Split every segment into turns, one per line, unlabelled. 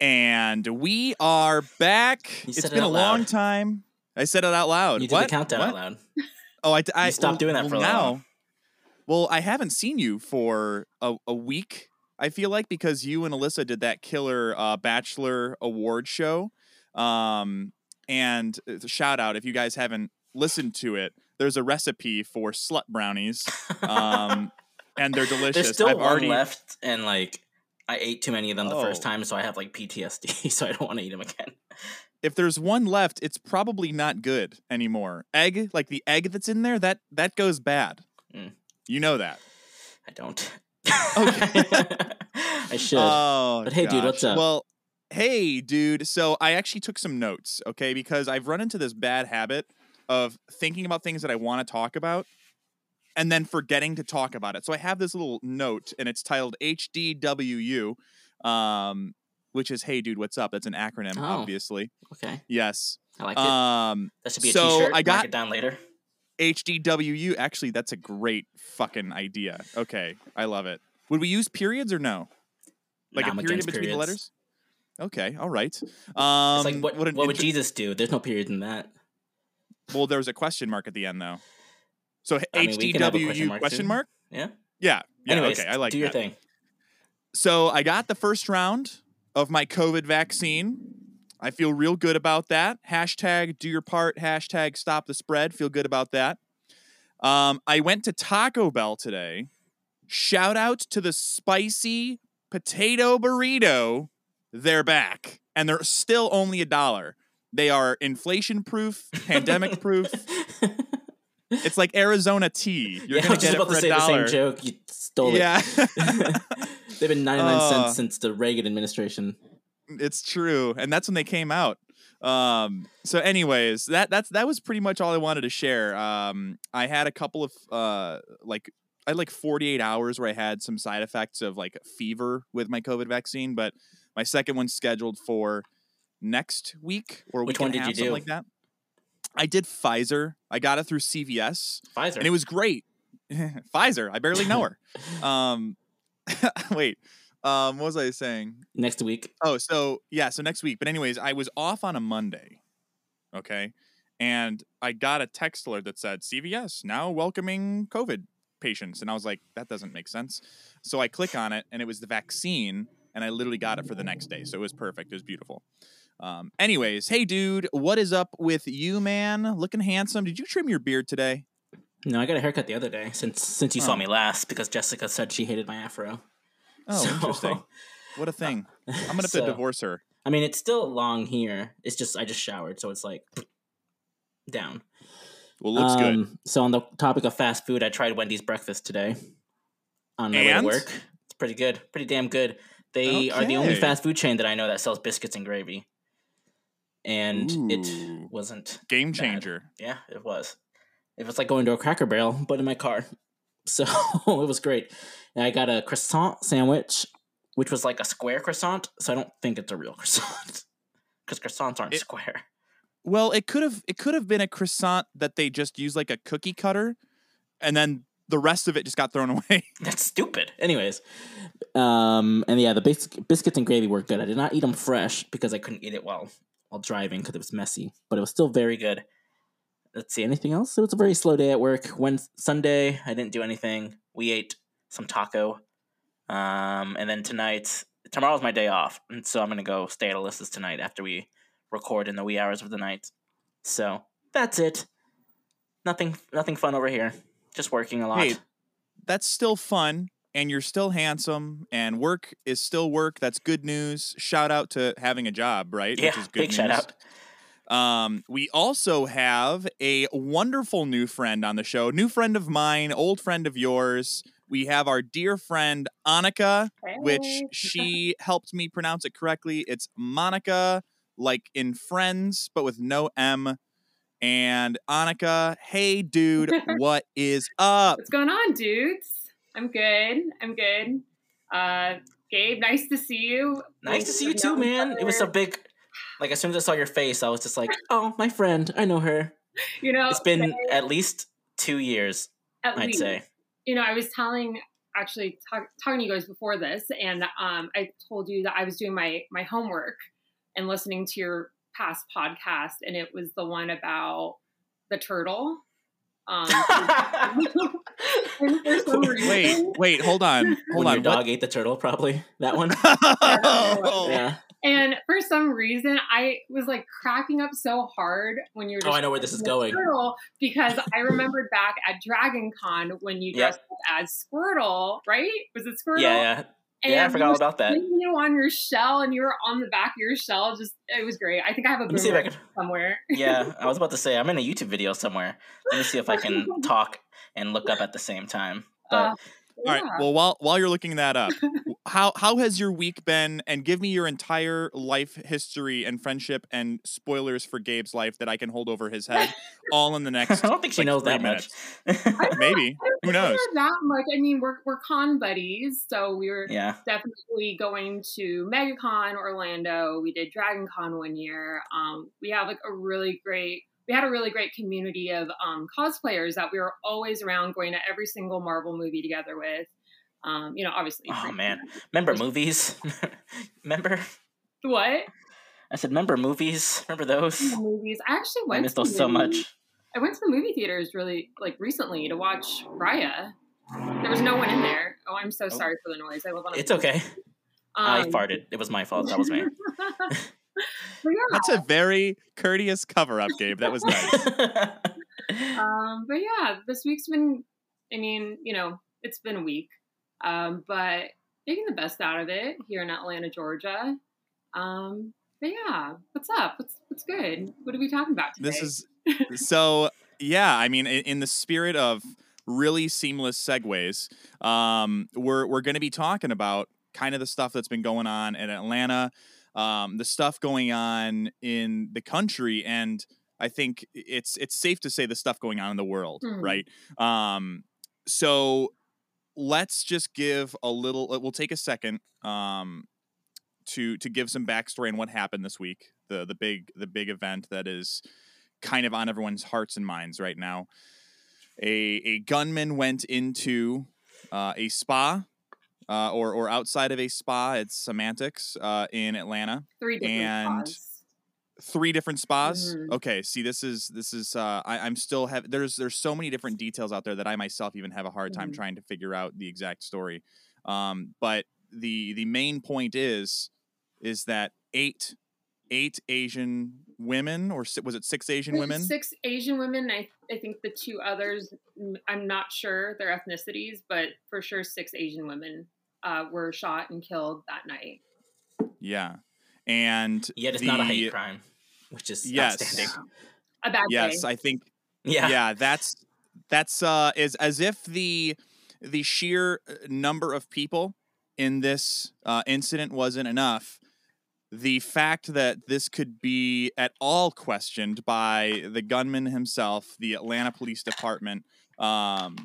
And we are back.
You
It's
said it
been a
out
long time. I said it out loud.
You did
what?
the countdown
What?
out loud.
Oh, I, I
stopped doing that for a
now.
while.
Well, I haven't seen you for a, a week. I feel like because you and Alyssa did that killer uh, Bachelor award show. Um, and uh, shout out if you guys haven't listened to it. There's a recipe for slut brownies, um, and they're delicious.
There's still
I've
one
already
left, and like I ate too many of them the first
Oh.
time, so I have like PTSD, so I don't want to eat them again.
if there's one left, it's probably not good anymore. Egg, like the egg that's in there, that that goes bad.
Mm.
You know that.
I don't.
Okay.
I should.
Oh,
But hey, dude, what's up?
Well, hey, dude. So I actually took some notes, okay, because I've run into this bad habit of thinking about things that I want to talk about and then forgetting to talk about it. So I have this little note, and it's titled HDWU, um, which is Hey, dude, what's up? That's an acronym,
Oh.
obviously.
okay,
Yes.
I like it.
Um,
that should be a
so
t-shirt.
I
Mark
got-
it down later.
HDWU. Actually, that's a great fucking idea. Okay, I love it. Would we use periods or no? Like
Nah,
a
I'm
period between the letters? Okay, all right. Um,
It's like what?
an
What would
inter-
Jesus do? There's no period in that.
Well, there was a question mark at the end though. So
I mean, we can have a question
HDWU
mark,
question mark?
Yeah.
Yeah. Yeah.
Anyways,
okay, I like
do your
that.
thing.
So I got the first round of my COVID vaccine. I feel real good about that. Hashtag do your part. Hashtag stop the spread. Feel good about that. Um, I went to Taco Bell today. Shout out to the spicy potato burrito. They're back. And they're still only a dollar. They are inflation proof, pandemic proof. It's like Arizona tea. You're
yeah,
gonna get it for
to
a dollar.
same joke. You stole it.
Yeah.
They've been 99
Uh,
cents since the Reagan administration.
it's true and that's when they came out um so anyways that that's that was pretty much all i wanted to share um i had a couple of uh like i had like 48 hours where i had some side effects of like fever with my covid vaccine but my second one's scheduled for next week or
Which
week
one did you
something
do?
like that i did pfizer i got it through cvs
Pfizer.
and it was great pfizer i barely know her um wait um what was i saying
Next week.
Oh, so yeah, so next week. But anyways, I was off on a Monday. Okay. And I got a text alert that said CVS now welcoming COVID patients. And I was like, that doesn't make sense. So I click on it and it was the vaccine and I literally got it for the next day. So it was perfect. It was beautiful. Um, anyways, hey dude, what is up with you, man? Looking handsome. Did you trim your beard today?
No, I got a haircut the other day since since you saw
Oh.
me last because Jessica said she hated my afro.
Oh,
So-
interesting. What a thing. I'm gonna have
So,
to divorce her.
I mean, it's still long here. It's just I just showered, so it's like down.
Well, looks good.
Um, So on the topic of fast food, I tried Wendy's breakfast today on my way to work. It's pretty good, pretty damn good. They are the only fast food chain that I know that sells biscuits and gravy, and
Ooh.
it wasn't.
Game
bad.
changer.
Yeah, it was. It was like going to a Cracker Barrel, but in my car. So it was great. And I got a croissant sandwich, which was like a square croissant. So I don't think it's a real croissant because croissants aren't
It-
square.
Well, it could have it could have been a croissant that they just used like a cookie cutter, and then the rest of it just got thrown away.
That's stupid. Anyways, um, and yeah, the bis- biscuits and gravy were good. I did not eat them fresh because I couldn't eat it while while driving because it was messy, but it was still very good. Let's see, anything else? It was a very slow day at work. When Sunday, I didn't do anything. We ate some taco, um, and then tonight, tomorrow's my day off, and so I'm gonna go stay at Alyssa's tonight after we record in the wee hours of the night. So that's it. Nothing, nothing fun over here. Just working a lot.
Hey, That's still fun, and you're still handsome, and work is still work. That's good news. Shout out to having a job, right?
yeah,
Which is good
big shout
news.
out.
Um, we also have a wonderful new friend on the show. New friend of mine, old friend of yours. We have our dear friend Annika, which she helped me pronounce it correctly. It's Monica, like in Friends, but with no M. And Annika, hey dude, what is up?
What's going on, dudes? I'm good. I'm good. Uh, Gabe, nice to see you.
Nice to see you too,
known each
man. It was a big, like as soon as I saw your face, I was just like, oh, my friend, I know her.
You know,
It's been
today,
at least two years,
at
I'd
least,
say.
You know, I was telling actually talk, talking to you guys before this, and um, I told you that I was doing my my homework and listening to your past podcast, and it was the one about the turtle. Um, and for some
Wait, wait, hold on, hold
when
on.
your dog ate the turtle, probably that one.
What?
yeah.
And for some reason, I was like cracking up so hard when you're.
Oh, I know where this is going.
Squirtle because I remembered back at Dragon Con when you
Yeah.
dressed up as Squirtle, right? Was it Squirtle?
Yeah, yeah.
And
Yeah, I forgot
were
all about that.
swinging You on your shell, and you were on the back of your shell. Just it was great. I think I have a
Let me see if I
boomerang
can.
somewhere.
Yeah, I was about to say I'm in a YouTube video somewhere. Let me see if I can talk and look up at the same time. But
Uh,
All right. Well, while while you're looking that up, how how has your week been? And give me your entire life history and friendship and spoilers for Gabe's life that I can hold over his head, all in the next.
I don't think she
like,
knows
three
that much.
Maybe.
I
Who knows?
that much. I mean, we're we're con buddies, so we were
yeah.
definitely going to MegaCon Orlando. We did Dragon Con one year. Um, we have like a really great. We had a really great community of um, cosplayers that we were always around, going to every single Marvel movie together with. Um, you know, obviously.
Oh, man. Remember movies? remember?
What
I said, remember movies? Remember those?
movies? I actually
I
went.
miss
to
those so much.
I went to the movie theaters really like recently to watch Raya. There was no one in there. Oh, I'm so sorry for the noise. I live on a.
It's okay. I
Um,
farted. It was my fault. That was me.
yeah,
That's a very courteous cover up, Gabe. That was nice.
um, but yeah, this week's been. I mean, you know, it's been a week, um, but making the best out of it here in Atlanta, Georgia. Um, but yeah, what's up? What's what's good? What are we talking about today?
this is so yeah i mean in, in the spirit of really seamless segues um we're we're going to be talking about kind of the stuff that's been going on in atlanta um the stuff going on in the country and i think it's it's safe to say the stuff going on in the world
Mhm.
right um so let's just give a little we'll take a second um to to give some backstory on what happened this week the the big the big event that is kind of on everyone's hearts and minds right now. A a gunman went into uh, a spa, uh, or or outside of a spa. It's semantics uh, in Atlanta.
three different
and-
spas.
Three different spas.
Mhm.
Okay, see, this is this is. Uh, I, I'm still have. There's there's so many different details out there that I myself even have a hard time
Mhm.
trying to figure out the exact story. Um, but the the main point is is that eight eight Asian women, or was it six Asian women?
Six Asian women. I, I think the two others, mm, I'm not sure their ethnicities, but for sure six Asian women uh, were shot and killed that night.
Yeah, and
Yet it's not a hate crime, which is
Yes.
outstanding.
A bad
Yes,
day.
I think
Yeah.
yeah. that's that's uh is as if the the sheer uh, number of people in this uh, incident wasn't enough. The fact that this could be at all questioned by the gunman himself, the Atlanta Police Department, um,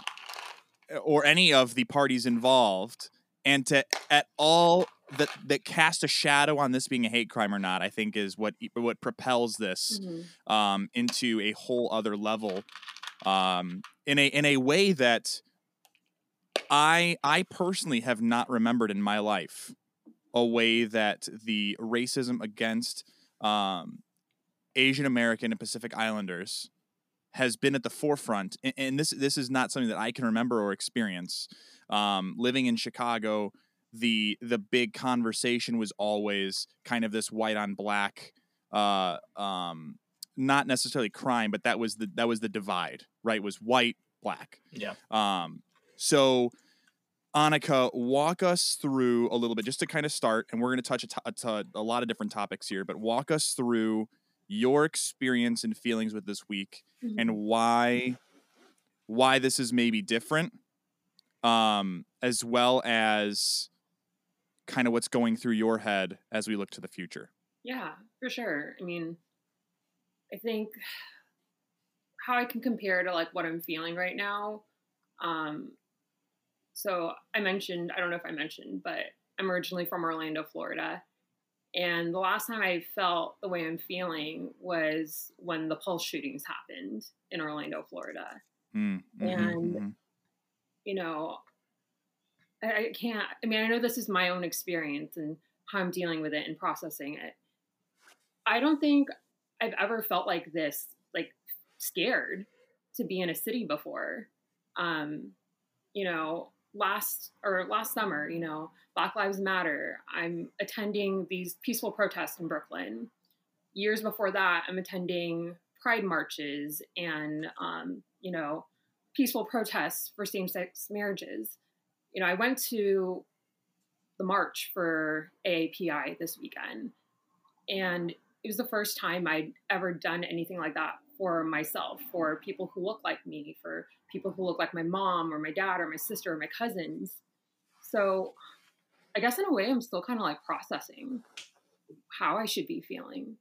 or any of the parties involved, and to at all that that cast a shadow on this being a hate crime or not, I think is what what propels this
Mhm.
um, into a whole other level um, in a in a way that I I personally have not remembered in my life a way that the racism against um, Asian American and Pacific Islanders has been at the forefront, and, and this this is not something that I can remember or experience. Um, living in Chicago, the the big conversation was always kind of this white on black uh, um, not necessarily crime, but that was the that was the divide, right? Was white, black.
Yeah.
Um, so Annika, walk us through a little bit just to kind of start, and we're going to touch a, a, lot of different topics here, but walk us through your experience and feelings with this week
Mhm.
and why why this is maybe different um as well as kind of what's going through your head as we look to the future
Yeah, for sure. I mean, I think how I can compare to like what I'm feeling right now. Um, so I mentioned, I don't know if I mentioned, but I'm originally from Orlando, Florida. And the last time I felt the way I'm feeling was when the pulse shootings happened in Orlando, Florida.
Mm, mhm,
And-
mhm.
You know, I, I can't. I mean, I know this is my own experience and how I'm dealing with it and processing it. I don't think I've ever felt like this, like scared to be in a city before. Um, you know, last or last summer, you know, Black Lives Matter. I'm attending these peaceful protests in Brooklyn. Years before that, I'm attending pride marches and, um, you know, peaceful protests for same sex marriages. You know, I went to the march for AAPI this weekend, and it was the first time I'd ever done anything like that for myself, for people who look like me, for people who look like my mom or my dad or my sister or my cousins. So I guess in a way, I'm still kind of like processing how I should be feeling.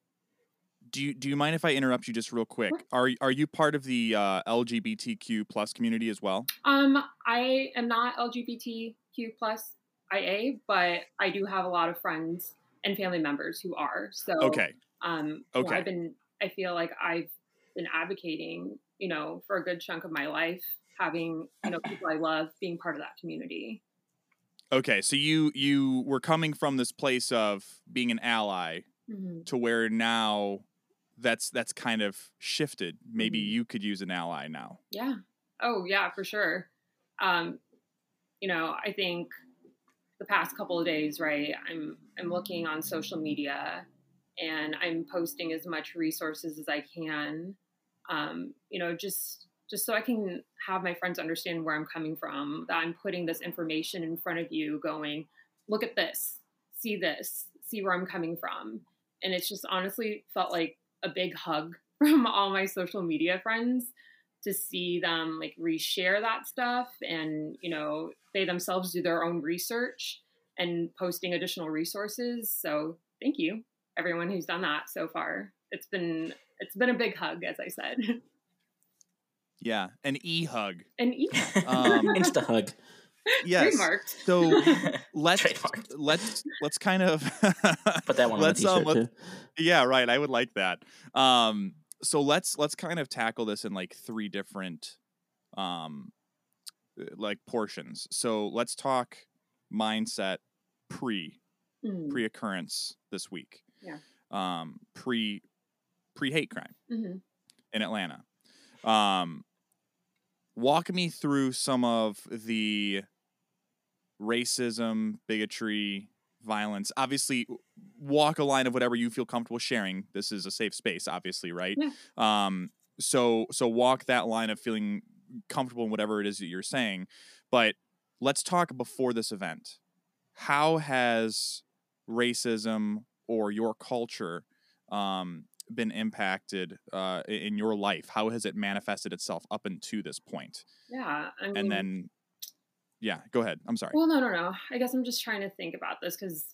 Do you do you mind if I interrupt you just real quick? Are are you part of the uh, LGBTQ plus community as well?
Um, I am not LGBTQ plus IA, but I do have a lot of friends and family members who are. So
Okay.
Um,
Okay.
Well, I've been, I feel like I've been advocating, you know, for a good chunk of my life, having, you know, people I love being part of that community.
Okay. So you you were coming from this place of being an ally
hmm
to where now that's that's kind of shifted. Maybe
Mhm.
you could use an ally now.
Yeah. Oh, yeah, for sure. Um, you know, I think the past couple of days, right? I'm I'm looking on social media and I'm posting as much resources as I can. Um, you know, just just so I can have my friends understand where I'm coming from, that I'm putting this information in front of you, going, look at this, see this, see where I'm coming from. And it's just honestly felt like a big hug from all my social media friends to see them like reshare that stuff and you know they themselves do their own research and posting additional resources so thank you everyone who's done that so far it's been it's been a big hug as i said
Yeah, an e hug.
and e-
Um,
Insta hug.
Yes.
trademarked
So let's
Trademarked.
let's let's kind of
Put that one
let's
on
um,
t-shirt
let's-
too.
yeah right i would like that um so let's let's kind of tackle this in like three different um uh, like portions so let's talk mindset pre
Mhm,
pre occurrence this week
Yeah.
um pre pre hate crime
mhm.
in atlanta um walk me through some of the racism bigotry violence. Obviously walk a line of whatever you feel comfortable sharing. This is a safe space obviously right? Um so so walk that line of feeling comfortable in whatever it is that you're saying. But let's talk before this event. How has racism or your culture um been impacted uh in your life? How has it manifested itself up until this point?
Yeah I mean,
and then yeah go ahead i'm sorry
Well, no, no, no. I guess I'm just trying to think about this because,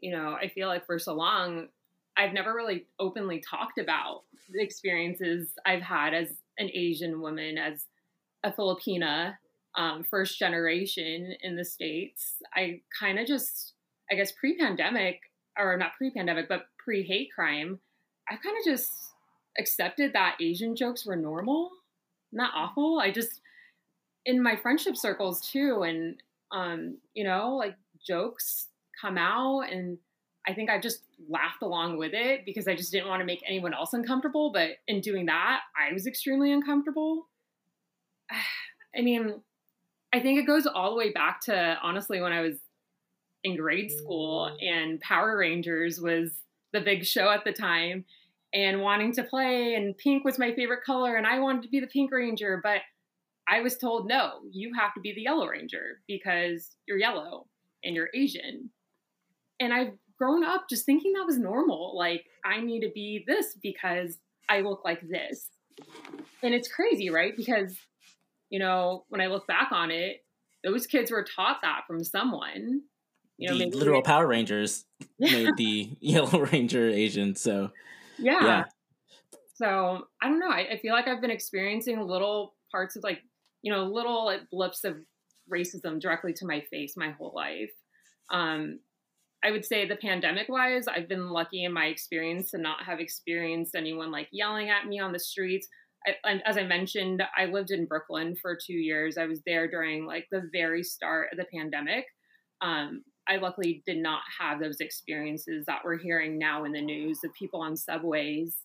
you know, I feel like for so long, I've never really openly talked about the experiences I've had as an Asian woman, as a Filipina, um, first generation in the States. I kind of just, I guess, pre pandemic, or not pre pandemic, but pre hate crime, I kind of just accepted that Asian jokes were normal, not awful. I just, in my friendship circles too, and um, you know, like jokes come out and I think I just laughed along with it because I just didn't want to make anyone else uncomfortable. But in doing that, I was extremely uncomfortable. I mean, I think it goes all the way back to honestly when I was in grade school and Power Rangers was the big show at the time and wanting to play and pink was my favorite color and I wanted to be the pink ranger but I was told no you have to be the yellow ranger because you're yellow and you're Asian and I've grown up just thinking that was normal like I need to be this because I look like this and it's crazy right because you know when I look back on it those kids were taught that from someone you know
the literal Power Rangers
Yeah.
made the Yellow Ranger Asian. So
yeah.
Yeah.
So I don't know. I, I feel like I've been experiencing little parts of like, you know, little blips of racism directly to my face my whole life. Um, I would say the pandemic wise, I've been lucky in my experience to not have experienced anyone like yelling at me on the streets. I, as I mentioned, I lived in Brooklyn for two years. I was there during like the very start of the pandemic. Um, I luckily did not have those experiences that we're hearing now in the news of people on subways,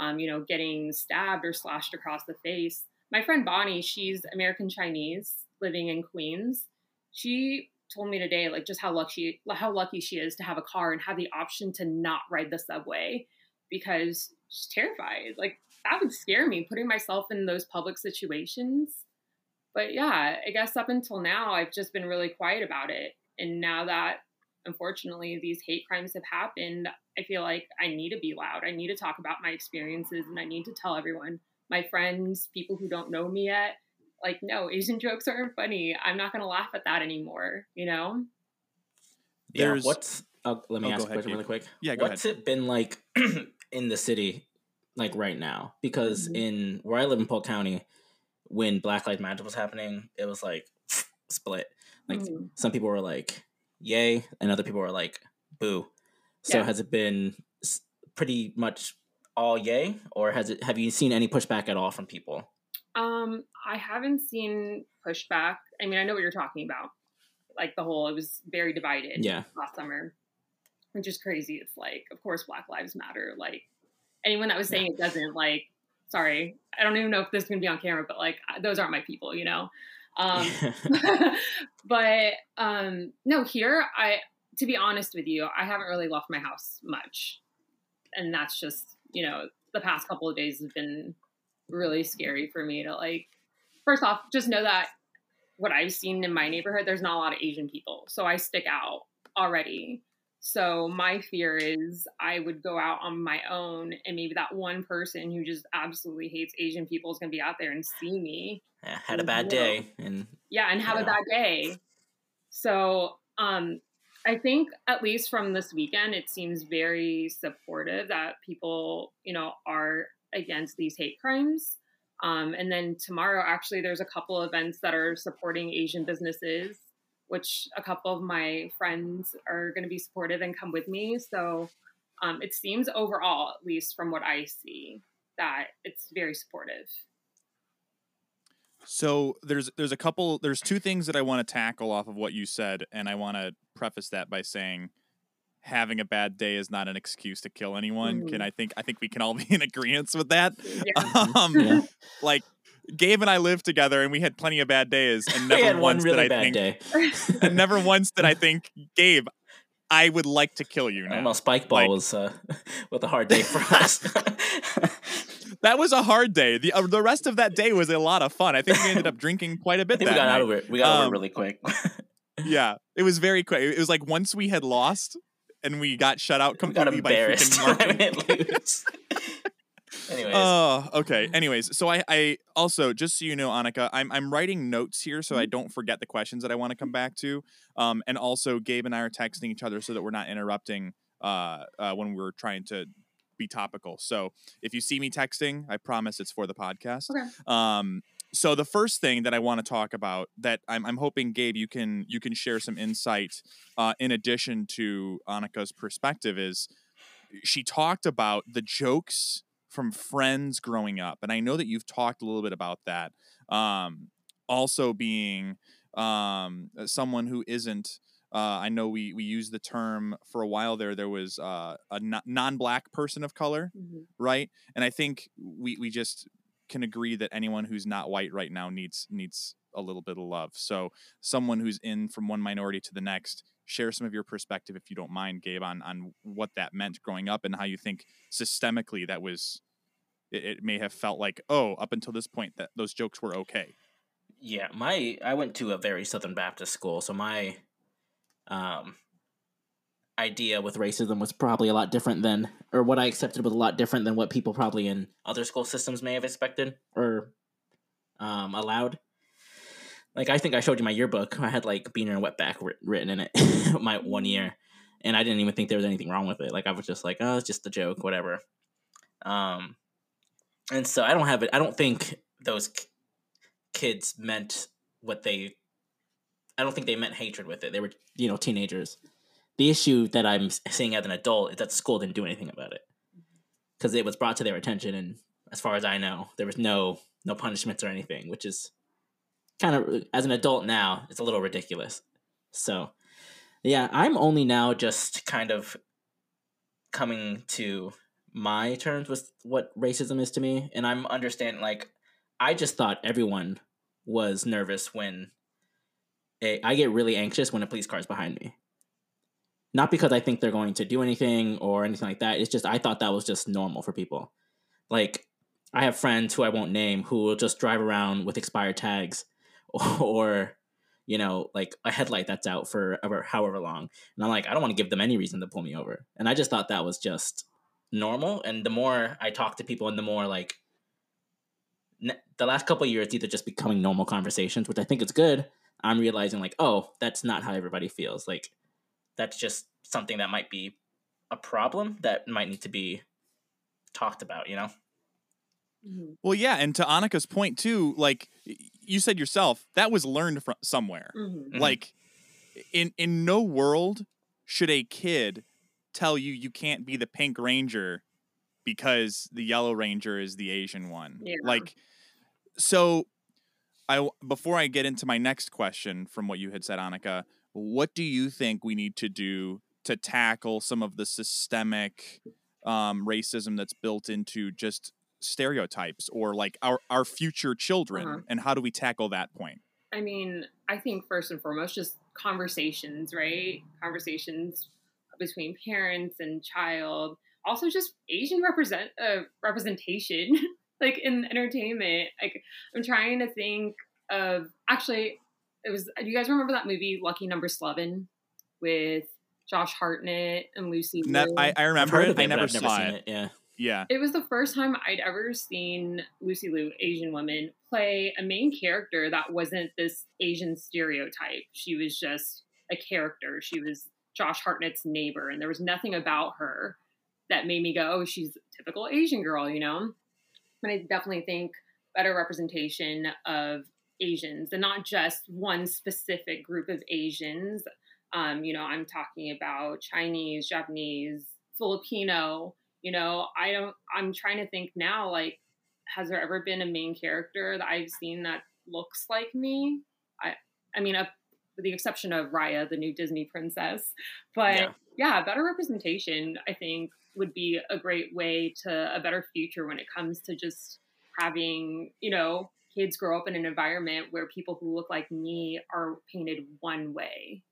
um, you know, getting stabbed or slashed across the face. My friend Bonnie, she's American Chinese living in Queens. She told me today, like just how lucky how lucky she is to have a car and have the option to not ride the subway because she's terrified. Like that would scare me putting myself in those public situations. But yeah, I guess up until now, I've just been really quiet about it. And now that unfortunately these hate crimes have happened, I feel like I need to be loud. I need to talk about my experiences and I need to tell everyone, my friends, people who don't know me yet, like, no, Asian jokes aren't funny. I'm not going to laugh at that anymore, you know?
Yeah.
There's-
What's, oh, let me
Oh,
ask a question
Gabe.
really quick.
Yeah, go
What's it been like in the city, like right now? Because
Mhm.
in where I live in Polk County, when Black Lives Matter was happening, it was like split. Like
Mhm.
some people were like, "Yay," and other people were like, "Boo." So
Yeah.
has it been pretty much all yay, or has it? Have you seen any pushback at all from people?
Um, I haven't seen pushback. I mean, I know what you're talking about. Like the whole, it was very divided
Yeah.
last summer, which is crazy. It's like, of course, Black Lives Matter. Like anyone that was saying it doesn't, like, sorry, I don't even know if this is gonna be on camera, but like, those aren't my people, you know. Um, but um, no, here I, to be honest with you, I haven't really left my house much, and that's just you know the past couple of days have been really scary for me to like. First off, just know that what I've seen in my neighborhood, there's not a lot of Asian people, so I stick out already. So my fear is I would go out on my own, and maybe that one person who just absolutely hates Asian people is going to be out there and see me
Yeah, had a bad day, and
yeah and have
Yeah.
a bad day so um i think at least from this weekend it seems very supportive that people you know are against these hate crimes. Um, and then tomorrow actually there's a couple events that are supporting asian businesses which a couple of my friends are going to be supportive and come with me. So um, it seems overall at least from what i see that it's very supportive
So there's there's a couple there's two things that I want to tackle off of what you said, and I want to preface that by saying having a bad day is not an excuse to kill anyone. Can
Mhm.
I think I think we can all be in agreement with that.
yeah.
Um,
yeah.
like Gabe and I lived together, and we had plenty of bad days, and never
had one
once
really
did I
bad
think,
day.
and never once did I think, Gabe, I would like to kill you
I
now.
don't know. Spike ball
Like-
was uh, was a hard day for us.
That was a hard day. The uh, the rest of that day was a lot of fun. I think we ended up drinking quite a bit
we got
night.
out of it. We got over
Um,
it really quick.
Yeah, it was very quick. It was like once we had lost and we got shut out completely by freaking
when
Martin.
we didn't lose. Anyways,
Oh, okay. Anyways, so I, I also just so you know, Annika, I'm I'm writing notes here so I
Mm-hmm.
don't forget the questions that I want to come back to. Um, and also Gabe and I are texting each other so that we're not interrupting uh, uh when we're trying to be topical. So if you see me texting, I promise it's for the podcast.
Okay.
Um, so the first thing that I want to talk about that I'm, I'm hoping Gabe you can you can share some insight uh, in addition to Annika's perspective is she talked about the jokes from friends growing up and I know that you've talked a little bit about that um, also being um, someone who isn't uh, I know we we used the term for a while there there was uh, a non-black person of color
Mhm.
right? And I think we we just can agree that anyone who's not white right now needs needs a little bit of love. So someone who's in from one minority to the next, share some of your perspective if you don't mind, Gabe, on on what that meant growing up and how you think systemically that was. It, it may have felt like, oh, up until this point, that those jokes were okay.
yeah, my I went to a very Southern Baptist school, so my um idea with racism was probably a lot different than or what I accepted was a lot different than what people probably in other school systems may have expected or um allowed. Like I think I showed you my yearbook. I had like beaner and wetback writ- written in it my one year, and I didn't even think there was anything wrong with it. Like I was just like, oh, it's just a joke, whatever. Um, and so I don't have it. I don't think those kids meant what they. I don't think they meant hatred with it. They were, you know, teenagers. The issue that I'm seeing as an adult is that school didn't do anything about it because it was brought to their attention, and as far as I know. There was no no punishments or anything, which is kind of as an adult now, it's a little ridiculous. So, yeah, I'm only now just kind of coming to my terms with what racism is to me, and I'm understanding. Like, I just thought everyone was nervous when a, I get really anxious when a police car is behind me. Not because I think they're going to do anything or anything like that. It's just I thought that was just normal for people. Like I have friends who I won't name who will just drive around with expired tags or you know, like a headlight that's out for ever, however long. And I'm like, I don't want to give them any reason to pull me over. And I just thought that was just normal. And the more I talk to people and the more like the last couple years, either just becoming normal conversations, which I think is good. I'm realizing like, oh, that's not how everybody feels. Like that's just something that might be a problem that might need to be talked about, you know?
Mm-hmm. Well, yeah, and to Annika's point too, like you said yourself, that was learned from somewhere. Mm-hmm. mm-hmm. Like in in no world should a kid tell you you can't be the pink ranger because the yellow ranger is the Asian one. Yeah. Like so I before I get into my next question from what you had said Annika, what do you think we need to do to tackle some of the systemic um, racism that's built into just stereotypes or like our our future children uh-huh. and how do we tackle that point?
I mean i think first and foremost just conversations right? Conversations between parents and child. Also just asian represent uh, representation like in entertainment like i'm trying to think of actually it was do you guys remember that movie lucky number Slevin with josh hartnett and lucy
ne- I, I remember it, it i never saw it.
it yeah
yeah.
It was the first time I'd ever seen Lucy Liu, Asian woman, play a main character that wasn't this Asian stereotype. She was just a character. She was Josh Hartnett's neighbor, and there was nothing about her that made me go, oh, she's a typical Asian girl, you know? But I definitely think better representation of Asians and not just one specific group of Asians. Um, you know, I'm talking about Chinese, Japanese, Filipino, you know, I don't, I'm trying to think now, like, has there ever been a main character that I've seen that looks like me? I, I mean, a, with the exception of Raya, the new Disney princess. But yeah. yeah, better representation, I think, would be a great way to a better future when it comes to just having, you know, kids grow up in an environment where people who look like me are painted one way.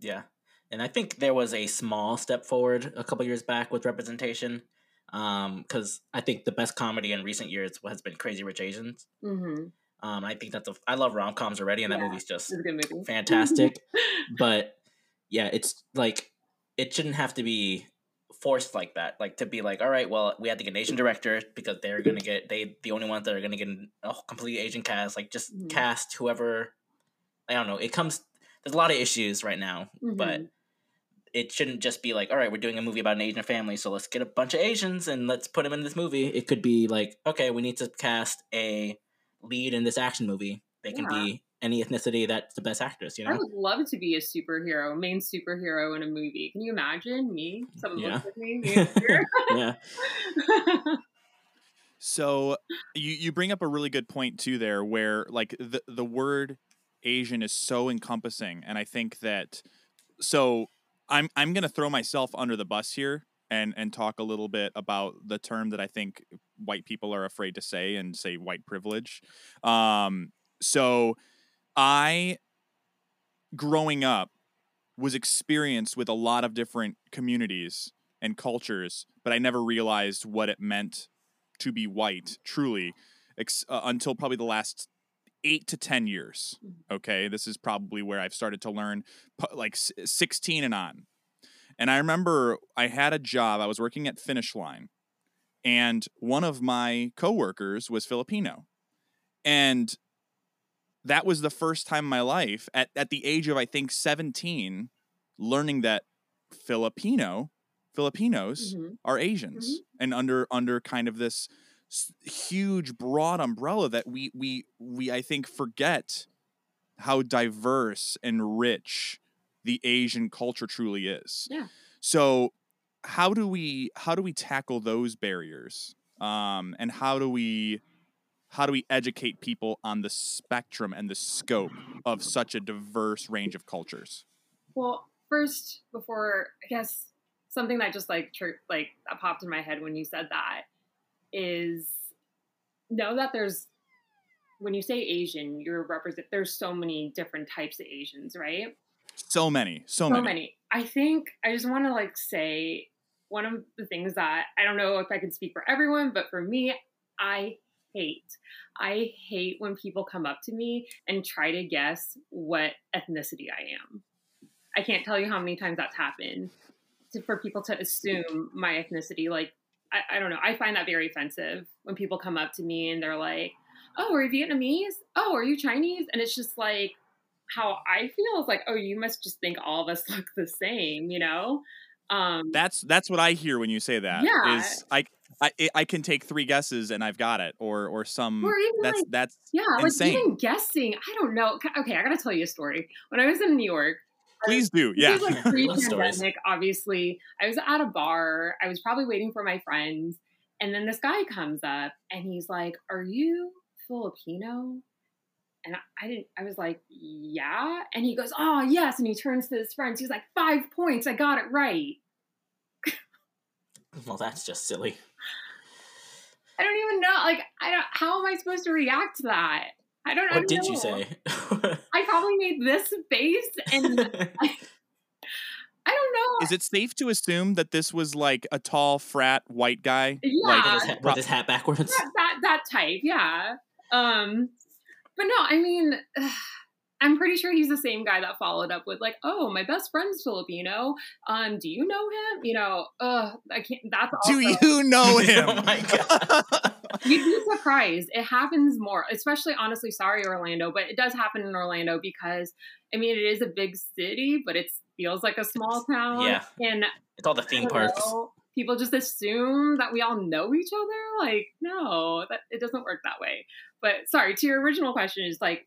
Yeah and I think there was a small step forward a couple years back with representation. Because um, I think the best comedy in recent years has been Crazy Rich Asians. Mm-hmm. Um, I think that's a. I love rom coms already, and that movie's just
movie.
fantastic. but yeah, it's like it shouldn't have to be forced like that. Like to be like, all right, well, we had to get an Asian director because they're gonna get they the only ones that are gonna get a complete Asian cast. Like just mm-hmm. cast whoever. I don't know. It comes. There's a lot of issues right now, mm-hmm. but it shouldn't just be like, all right, we're doing a movie about an Asian family, so let's get a bunch of Asians and let's put them in this movie. It could be like, okay, we need to cast a lead in this action movie. They can yeah. be any ethnicity that's the best actress, you know? I
would love to be a superhero, main superhero in a movie. Can you imagine me? Someone yeah. looks at me, me
yeah.
so you you bring up a really good point too there where like the the word Asian is so encompassing and I think that so I'm I'm gonna throw myself under the bus here and and talk a little bit about the term that I think white people are afraid to say and say white privilege. Um, so I growing up was experienced with a lot of different communities and cultures, but I never realized what it meant to be white truly ex- uh, until probably the last eight to 10 years. Mm-hmm. Okay. This is probably where I've started to learn like 16 and on. And I remember I had a job, I was working at Finish Line, and one of my coworkers was Filipino. And that was the first time in my life, at, at the age of, I think, 17, learning that Filipino, Filipinos mm-hmm. are Asians mm-hmm. and under under kind of this huge broad umbrella that we we we I think forget how diverse and rich the Asian culture truly is.
Yeah.
So how do we how do we tackle those barriers um, and how do we how do we educate people on the spectrum and the scope of such a diverse range of cultures?
Well, first, before I guess something that just like tr- like that popped in my head when you said that is know that there's when you say Asian, you're represent. There's so many different types of Asians, right?
So many, so,
so
many.
many. I think I just want to like say one of the things that I don't know if I can speak for everyone, but for me, I hate. I hate when people come up to me and try to guess what ethnicity I am. I can't tell you how many times that's happened to, for people to assume my ethnicity. Like, I, I don't know. I find that very offensive when people come up to me and they're like, oh, are you Vietnamese? Oh, are you Chinese? And it's just like, how I feel is like, oh, you must just think all of us look the same, you know? Um,
That's that's what I hear when you say that.
Yeah.
Is I I I can take three guesses and I've got it, or or some.
or even
That's
like,
that's
yeah,
insane.
like even guessing. I don't know. Okay, I gotta tell you a story. When I was in New York,
please do.
This
Yeah.
is, like pre-pandemic, obviously. I was at a bar. I was probably waiting for my friends, and then this guy comes up and he's like, "Are you Filipino?" And I, I didn't. I was like, "Yeah," and he goes, "Oh yes," and he turns to his friends. He's like, five points. I got it right."
Well, that's just silly.
I don't even know. Like, I don't. How am I supposed to react to that? I don't. I
What
don't
did you say?
I probably made this face, and I don't know.
Is it safe to assume that this was like a tall frat white guy?
Yeah.
Like,
with, his hat, with his hat backwards.
that, that that type, yeah. Um, but no, I mean, I'm pretty sure he's the same guy that followed up with like, "Oh, my best friend's Filipino. Um, do you know him? You know, uh, I can't. That's also,
do you know him?
Oh my God.
You'd be surprised. It happens more, especially honestly. Sorry, Orlando, but it does happen in Orlando because I mean, it is a big city, but it feels like a small town.
Yeah.
and
It's all the theme parks.
know, people just assume that we all know each other. Like, no, that it doesn't work that way. But sorry, to your original question is like,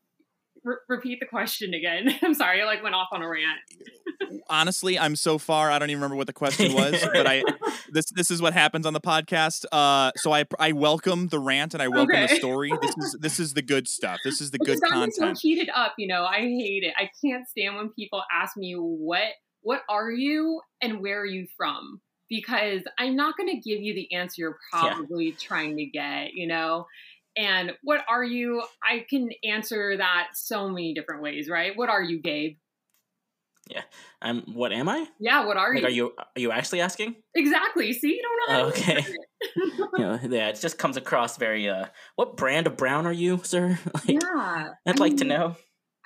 re- repeat the question again. I'm sorry, I like went off on a rant.
Honestly, I'm so far. I don't even remember what the question was, but I this this is what happens on the podcast. Uh, so I I welcome the rant and I welcome the story. This is this is the good stuff. This is the good
has gotten me so
content.
heated up, you know. I hate it. I can't stand when people ask me what what are you and where are you from because I'm not going to give you the answer you're
Yeah.
probably trying to get, you know. And what are you? I can answer that so many different ways, right? What are you, Gabe? Yeah.
I'm. What am I?
Yeah, what are
Like,
you?
are you are you actually asking?
Exactly. See, you don't know.
Oh, okay. You know, yeah, it just comes across very. uh What brand of brown are you, sir? Like,
yeah.
I'd
I
like to know.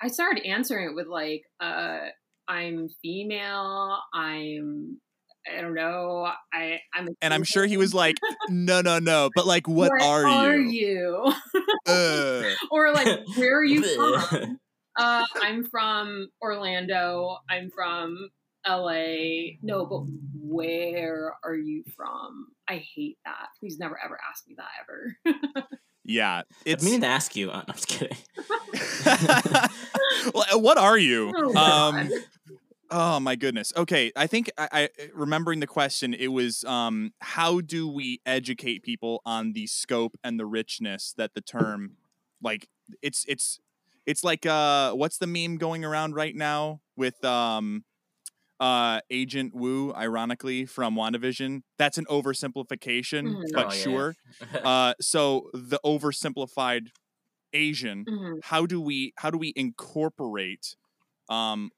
I started answering it with like, uh, I'm female. I'm. I don't know. I. I'm.
And I'm sure he was like, no, no, no. But like, what, are, you?
you?
Uh,
or like, where are you from? Uh, I'm from Orlando. I'm from LA. No, but where are you from? I hate that. Please never ever ask me that ever.
yeah,
I'm
it's.
meaning to ask you. Uh, I'm just kidding.
Well, what are you?
Oh,
um,
God.
Oh my goodness. Okay, I think I, I remembering the question. It was um, how do we educate people on the scope and the richness that the term, like it's it's it's like uh, what's the meme going around right now with um, uh, Agent Woo, ironically from WandaVision. That's an oversimplification,
Mhm.
but
Oh, yeah.
sure. Uh, so the oversimplified Asian
Mhm.
how do we how do we incorporate um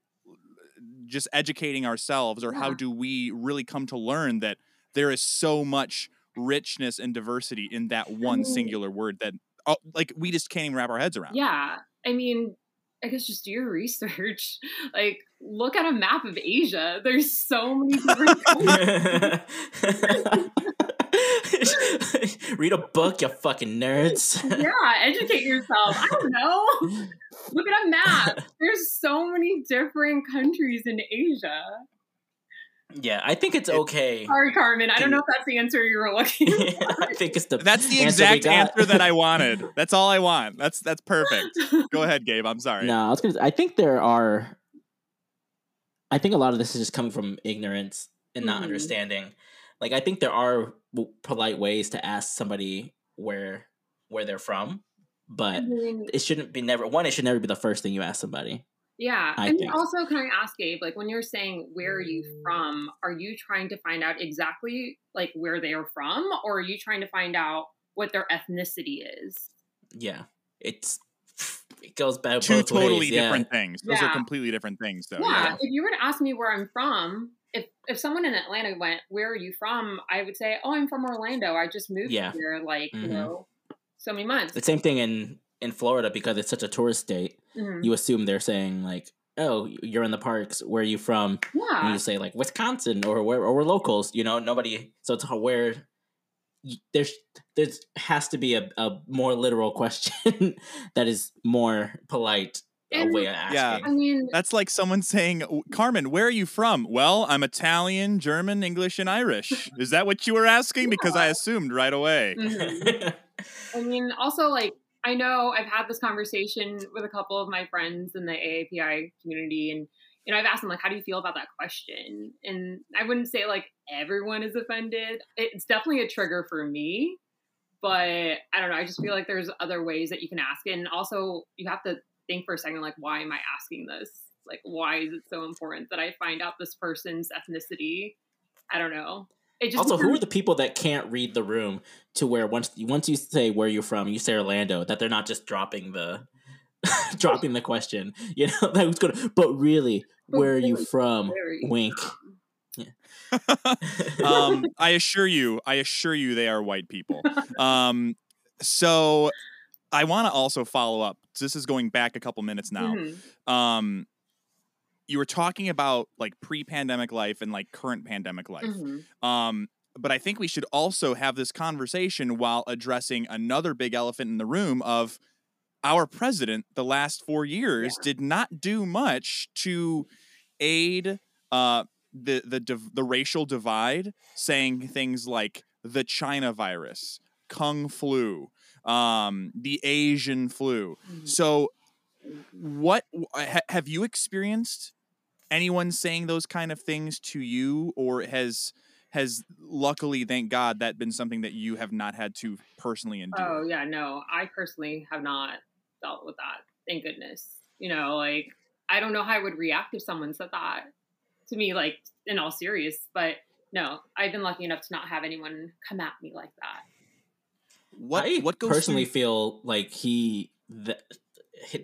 just educating ourselves or how do we really come to learn that there is so much richness and diversity in that one
mean-
singular word that oh, like we just can't even wrap our heads around
Yeah. I mean, I guess just do your research. Like, look at a map of Asia. There's so many different countries.
Read a book, you fucking nerds.
yeah, educate yourself. I don't know. Look at a map. There's so many different countries in Asia.
yeah, I think it's okay.
Sorry, Carmen. I don't know if that's the answer you were looking for.
I think it's the
that's the
answer we
exact
got.
answer that i wanted that's all i want that's that's perfect go ahead gabe i'm sorry
No, I was gonna. I think there are. I think a lot of this is just coming from ignorance and not
Mhm.
understanding. Like I think there are polite ways to ask somebody where where they're from, but
I mean,
it shouldn't be never one. It should never be the first thing you ask somebody.
yeah.
I
and
think.
also, can I ask Gabe, like, when you're saying where are you from, are you trying to find out exactly like where they are from, or are you trying to find out what their ethnicity is?
Yeah, it's it goes back
Two
both
totally
ways. yeah.
different things. Those are completely different things, though.
yeah,
Yeah.
if you were to ask me where I'm from, if if someone in Atlanta went, "Where are you from?" I would say, "Oh, I'm from Orlando. I just moved
Yeah.
here like
Mhm.
you know so many months."
The same thing in in Florida because it's such a tourist state.
Mhm.
You assume they're saying like, "Oh, you're in the parks. Where are you from?"
Yeah, And
you say like Wisconsin or where or we're locals. You know, nobody. So it's where there's there's has to be a, a more literal question that is more polite
And-
way of
Yeah.
I mean,
That's like someone saying, Carmen, where are you from? Well, I'm Italian, German, English, and Irish. Is that what you were asking? Because I assumed right away.
mhm. I mean, also like I know I've had this conversation with a couple of my friends in the AAPI community, and you know I've asked them like, "How do you feel about that question?" And I wouldn't say like everyone is offended. It's definitely a trigger for me, but I don't know. I just feel like there's other ways that you can ask it, and also you have to think for a second, like, why am I asking this? Like, why is it so important that I find out this person's ethnicity? I don't know. It just
also, who are the people that can't read the room to where once once you say where you're from, you say Orlando, that they're not just dropping the dropping the question. You know, that was good. But really, where are you from?
where are you
Wink.
um, I assure you, I assure you, they are white people. Um, so I want to also follow up. This is going back a couple minutes now.
Mhm.
Um, you were talking about like pre-pandemic life and like current pandemic life.
Mhm.
Um, but I think we should also have this conversation while addressing another big elephant in the room of our president the last four years did not do much to aid uh, the the div- the racial divide, saying things like the China virus, Kung flu, um, the Asian flu.
Mhm.
So, what ha, have you experienced? Anyone saying those kind of things to you, or has has luckily, thank God, that been something that you have not had to personally endure?
Oh yeah, no, I personally have not dealt with that. Thank goodness. You know, like I don't know how I would react if someone said that to me, like in all serious. But no, I've been lucky enough to not have anyone come at me like that.
What
I
what goes
personally
through-
feel like he that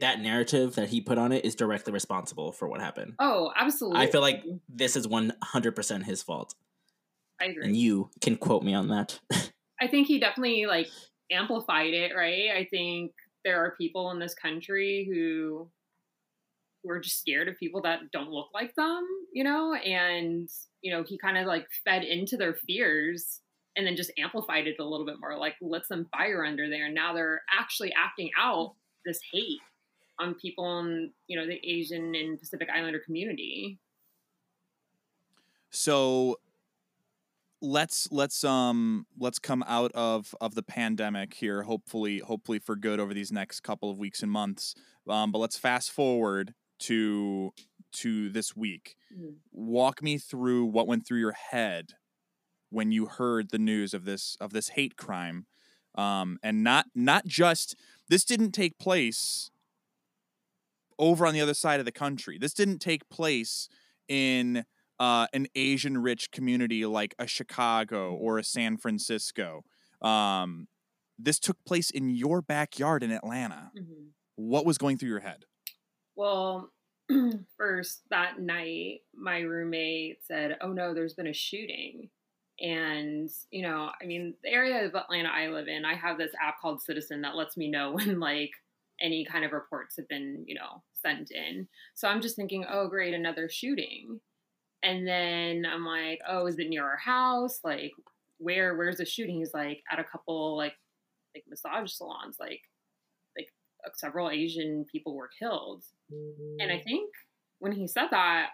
that narrative that he put on it is directly responsible for what happened.
Oh, absolutely.
I feel like this is one hundred percent his fault,
I agree.
and you can quote me on that.
I think he definitely like amplified it, right? I think there are people in this country who who are just scared of people that don't look like them, you know, and you know, he kind of like fed into their fears and then just amplified it a little bit more, like let some fire under there. And now they're actually acting out this hate on people in, you know, the Asian and Pacific Islander community.
so let's let's um let's come out of of the pandemic here hopefully hopefully for good over these next couple of weeks and months um but let's fast forward to to this week
Mhm.
walk me through what went through your head when you heard the news of this of this hate crime um and not not just this didn't take place over on the other side of the country this didn't take place in uh, an Asian rich community like a Chicago or a San Francisco. Um, this took place in your backyard in Atlanta.
Mhm.
What was going through your head?
Well, first that night, my roommate said, Oh no, there's been a shooting. And, you know, I mean, the area of Atlanta I live in, I have this app called Citizen that lets me know when, like, any kind of reports have been, you know, sent in. So I'm just thinking, oh, great, another shooting. And then I'm like, oh, is it near our house? Like, where, where's the shooting? He's like, at a couple, like, like massage salons, like, like uh, several Asian people were killed. And I think when he said that,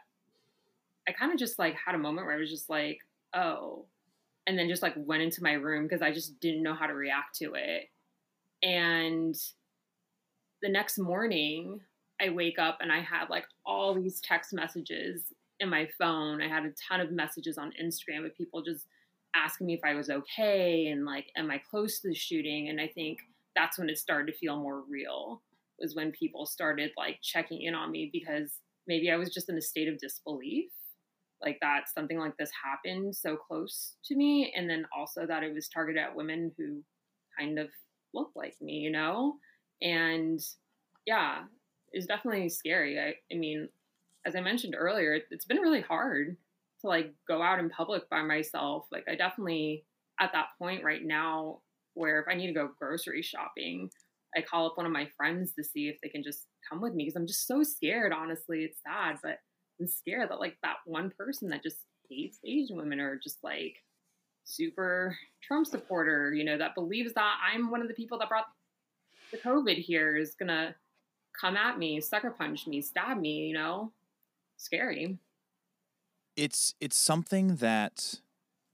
I kind of just like had a moment where I was just like, oh, and then just like went into my room because I just didn't know how to react to it. And the next morning, I wake up and I had like all these text messages in my phone. I had a ton of messages on Instagram of people just asking me if I was okay and like, am I close to the shooting? And I think that's when it started to feel more real was when people started like checking in on me because maybe I was just in a state of disbelief like that something like this happened so close to me and then also that it was targeted at women who kind of look like me you know? And yeah it's definitely scary. I, I mean as i mentioned earlier it's been really hard to like go out in public by myself. Like i definitely at that point right now where if i need to go grocery shopping i call up one of my friends to see if they can just come with me because i'm just so scared honestly. It's sad but I'm scared that like that one person that just hates Asian women or just like super Trump supporter, you know, that believes that I'm one of the people that brought the COVID here is gonna come at me, sucker punch me, stab me, you know? Scary.
It's it's something that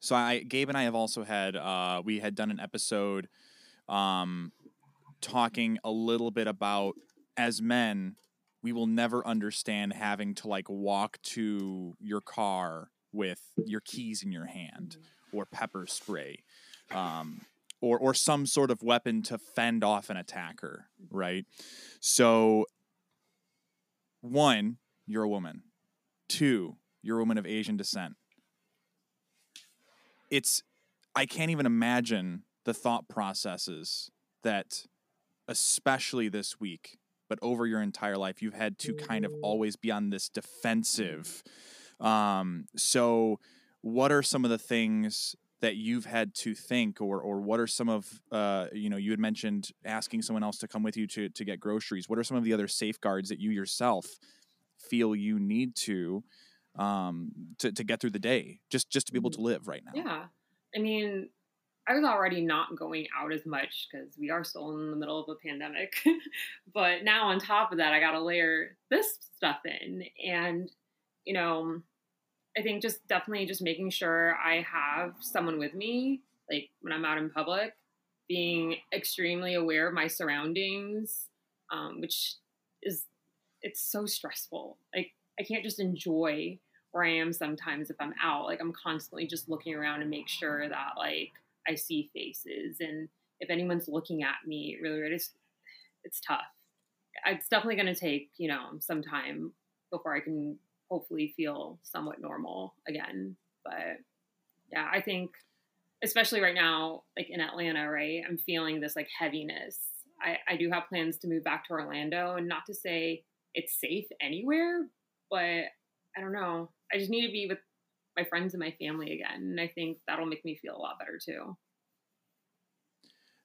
so I Gabe and I have also had uh we had done an episode um talking a little bit about as men we will never understand having to like walk to your car with your keys in your hand or pepper spray um, or or some sort of weapon to fend off an attacker right? So one you're a woman. Two you're a woman of asian descent. It's i can't even imagine the thought processes that especially this week but over your entire life, you've had to kind of always be on this defensive. Um, so, what are some of the things that you've had to think, or or what are some of uh, you know you had mentioned asking someone else to come with you to to get groceries? What are some of the other safeguards that you yourself feel you need to um, to to get through the day, just just to be able to live right now?
Yeah, I mean, I was already not going out as much because we are still in the middle of a pandemic. but now, on top of that, I got to layer this stuff in. And, you know, I think just definitely just making sure I have someone with me, like when I'm out in public, being extremely aware of my surroundings, um, which is, it's so stressful. Like, I can't just enjoy where I am sometimes if I'm out. Like, I'm constantly just looking around and make sure that, like, I see faces, and if anyone's looking at me, really, it's it's tough. It's definitely going to take you know some time before I can hopefully feel somewhat normal again. But yeah, I think especially right now, like in Atlanta, right, I'm feeling this like heaviness. I, I do have plans to move back to Orlando, and not to say it's safe anywhere, but I don't know. I just need to be with my friends and my family again. And I think that'll make me feel a lot better too.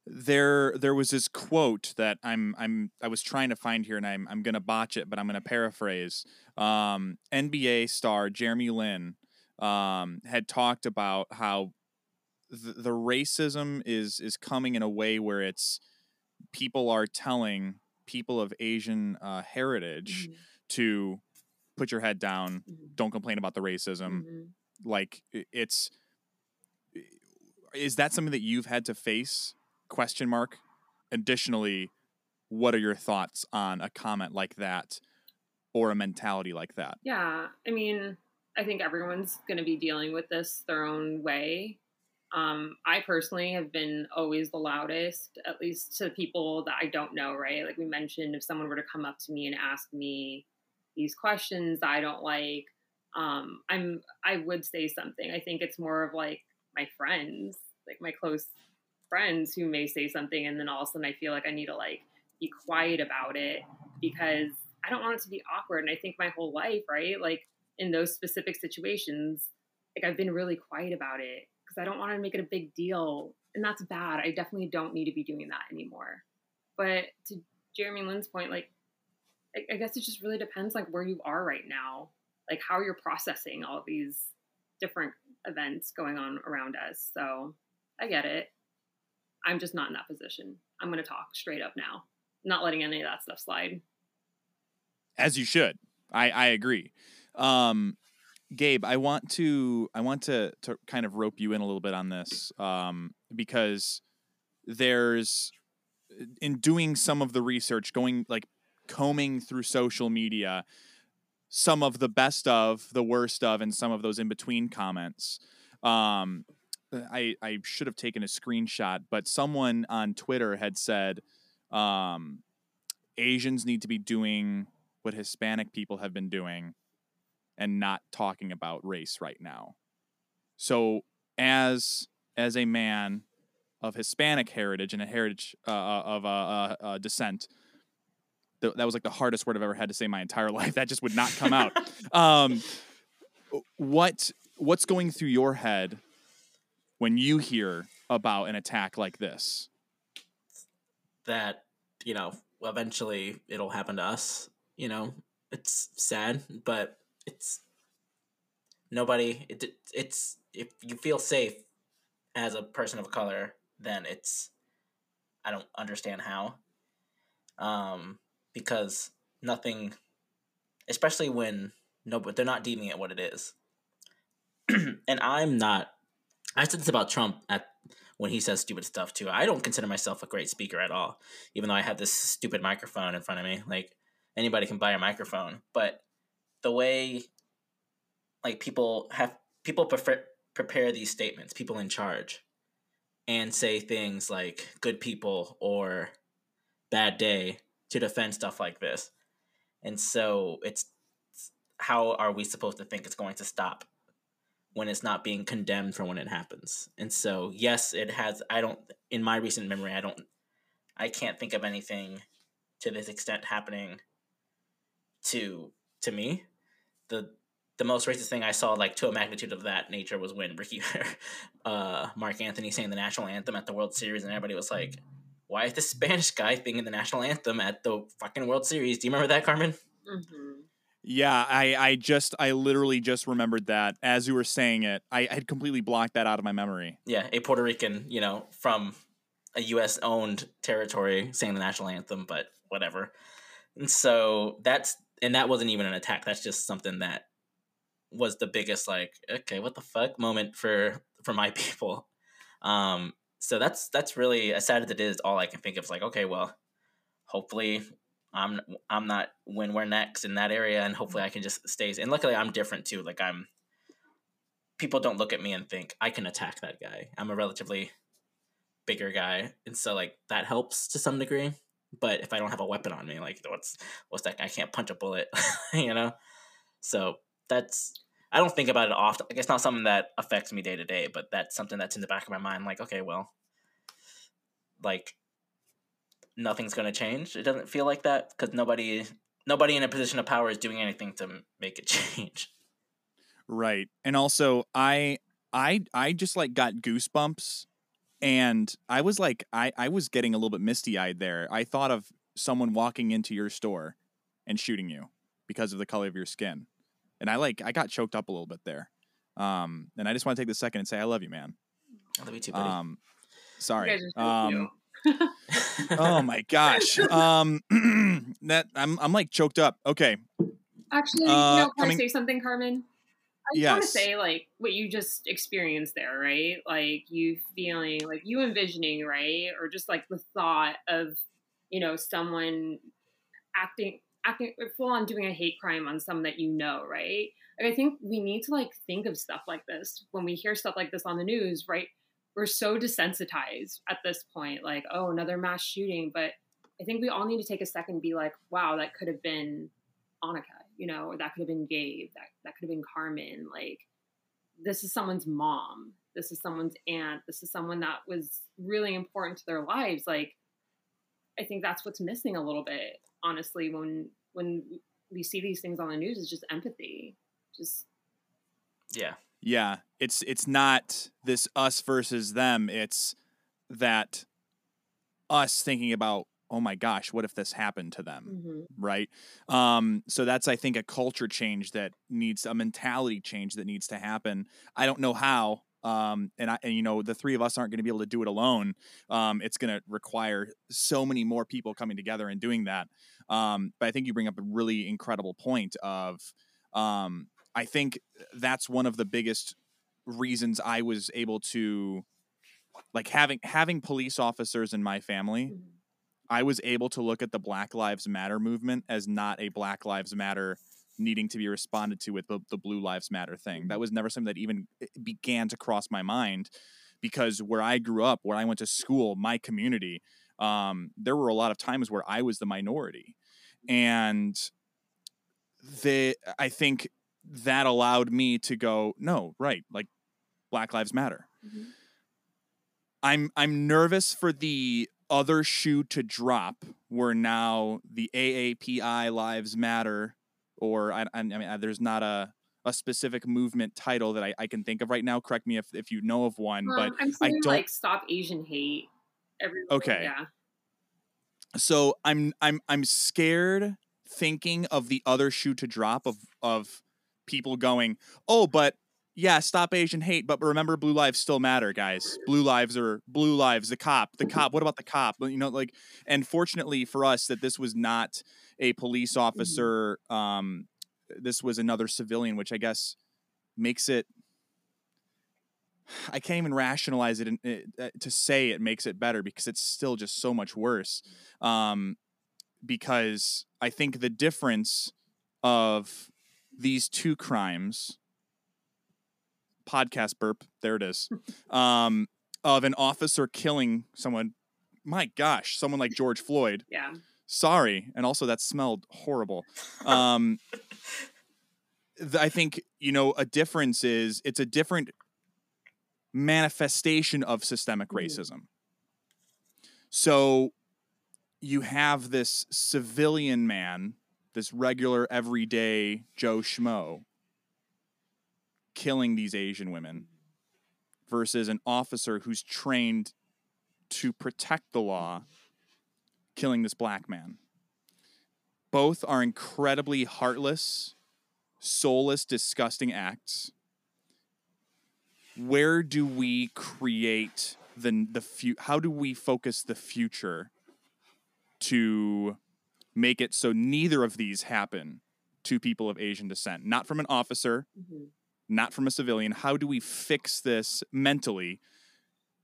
There there was this quote that I'm I'm I was trying to find here and I'm I'm gonna botch it, but I'm gonna paraphrase. Um, NBA star Jeremy Lin um, had talked about how the, the racism is is coming in a way where it's people are telling people of Asian uh, heritage mm-hmm. to put your head down, mm-hmm. don't complain about the racism, mm-hmm. Like it's is that something that you've had to face? Question mark. Additionally what are your thoughts on a comment like that or a mentality like that?
Yeah i mean i think everyone's going to be dealing with this their own way. Um, i personally have been always the loudest at least to people that i don't know right? Like we mentioned if someone were to come up to me and ask me these questions i don't like um, I'm I would say something. I think it's more of like my friends, like my close friends who may say something and then all of a sudden I feel like I need to like be quiet about it because I don't want it to be awkward. And I think my whole life, right? Like in those specific situations, like I've been really quiet about it because I don't want to make it a big deal. And that's bad. I definitely don't need to be doing that anymore. But to Jeremy Lin's point, like I, guess it just really depends like where you are right now like how you're processing all these different events going on around us. So I get it. I'm just not in that position. I'm going to talk straight up now, not letting any of that stuff slide.
As you should. I, I agree. Um, Gabe, I want to I want to to kind of rope you in a little bit on this um, because there's in doing some of the research, going like combing through social media, some of the best of, the worst of, and some of those in between comments. Um, I I should have taken a screenshot, but someone on Twitter had said um, Asians need to be doing what Hispanic people have been doing and not talking about race right now. So as as a man of Hispanic heritage and a heritage uh, uh of uh, uh, uh, descent, th- that was like the hardest word I've ever had to say my entire life. That just would not come out. um, what what's going through your head when you hear about an attack like this?
That you know, eventually it'll happen to us. You know, it's sad, but it's nobody. It, it's if you feel safe as a person of color, then it's I don't understand how. Um, because nothing, especially when no, but they're not deeming it what it is. and I'm not. I said this about Trump at when he says stupid stuff too. I don't consider myself a great speaker at all, even though I have this stupid microphone in front of me. Like anybody can buy a microphone, but the way like people have people prefer prepare these statements, people in charge, and say things like good people or bad day to defend stuff like this. And so it's how are we supposed to think it's going to stop when it's not being condemned for when it happens? And so yes, it has I don't in my recent memory I don't I can't think of anything to this extent happening to to me. The the most racist thing I saw, like to a magnitude of that nature, was when Ricky, uh, Marc Anthony sang the national anthem at the World Series, and everybody was like, "Why is the Spanish guy singing the national anthem at the fucking World Series?" Do you remember that, Carmen?
Mm-hmm.
Yeah, I, I just, I literally just remembered that as you were saying it. I had completely blocked that out of my memory.
Yeah, a Puerto Rican, you know, from a U.S. owned territory saying the national anthem, but whatever. And so that's, and that wasn't even an attack. That's just something that was the biggest like okay what the fuck moment for for my people um so that's that's really as sad as it is all i can think of is like okay well hopefully i'm i'm not when we're next in that area and hopefully mm-hmm. i can just stay and luckily i'm different too like i'm people don't look at me and think i can attack that guy. I'm a relatively bigger guy and so like that helps to some degree but if i don't have a weapon on me like what's what's that i can't punch a bullet you know? So that's I don't think about it often. Like it's not something that affects me day to day, but that's something that's in the back of my mind. Like, okay, well, like nothing's going to change. It doesn't feel like that because nobody, nobody in a position of power is doing anything to make it change.
Right, and also I, I, I just like got goosebumps, and I was like, I, I was getting a little bit misty eyed there. I thought of someone walking into your store and shooting you because of the color of your skin and I like I got choked up a little bit there. Um, and I just want to take the second and say I love you, man.
I love you too, buddy.
Um, sorry. Um, oh my gosh. Um, that I'm I'm like choked up. Okay.
Actually,
Uh,
you know, can
coming-
I say something, Carmen? I just want to say, like, what you just experienced there, right? Like, you feeling, like, you envisioning, right? Or just like the thought of, you know, someone acting, acting full on doing a hate crime on someone that you know, right? Like, I think we need to, like, think of stuff like this when we hear stuff like this on the news, right? We're so desensitized at this point, like, oh, another mass shooting. But I think we all need to take a second and be like, wow, that could have been Annika, you know, or that could have been Gabe, that that could have been Carmen. Like, this is someone's mom. This is someone's aunt. This is someone that was really important to their lives. Like, I think that's what's missing a little bit, honestly, when when we see these things on the news is just empathy. Just
yeah,
Yeah, it's it's not this us versus them. It's that us thinking about, oh my gosh, what if this happened to them?
mhm.
right? Um, so that's I think a culture change that needs a mentality change that needs to happen. I don't know how. Um, and I and you know the three of us aren't going to be able to do it alone. Um, it's going to require so many more people coming together and doing that. Um, but I think you bring up a really incredible point of um, I think that's one of the biggest reasons I was able to like having having police officers in my family
Mhm.
I was able to look at the Black Lives Matter movement as not a Black Lives Matter needing to be responded to with the, the Blue Lives Matter thing. That was never something that even eh, began to cross my mind. because where I grew up, where I went to school, my community, um, there were a lot of times where I was the minority, and the I think that allowed me to go, no, right, like Black Lives Matter.
Mhm.
I'm I'm nervous for the other shoe to drop, where now the AAPI Lives Matter, or I, I, I mean, uh, there's not a a specific movement title that I, I can think of right now. Correct me if, if you know of one, but
Um, I'm seeing
don't-
like stop Asian hate. Everywhere.
Okay.
Yeah.
so I'm I'm I'm scared thinking of the other shoe to drop of of people going, oh, but yeah, stop Asian hate, but remember, blue lives still matter, guys. Blue lives are blue lives. The cop, the cop. What about the cop? You know, like, and fortunately for us, that this was not a police officer. Um, this was another civilian, which I guess makes it. I can't even rationalize it, in, uh, to say it makes it better because it's still just so much worse. Um, because I think the difference of these two crimes podcast burp there it is um of an officer killing someone my gosh someone like george floyd
Yeah.
Sorry and also that smelled horrible um th- i think you know a difference is it's a different manifestation of systemic
Mhm.
racism so you have this civilian man this regular everyday joe schmo killing these asian women versus an officer who's trained to protect the law killing this black man. Both are incredibly heartless soulless disgusting acts. Where do we create the the fu- how do we focus the future to make it so neither of these happen to people of asian descent? Not from an officer
Mhm.
not from a civilian. How do we fix this mentally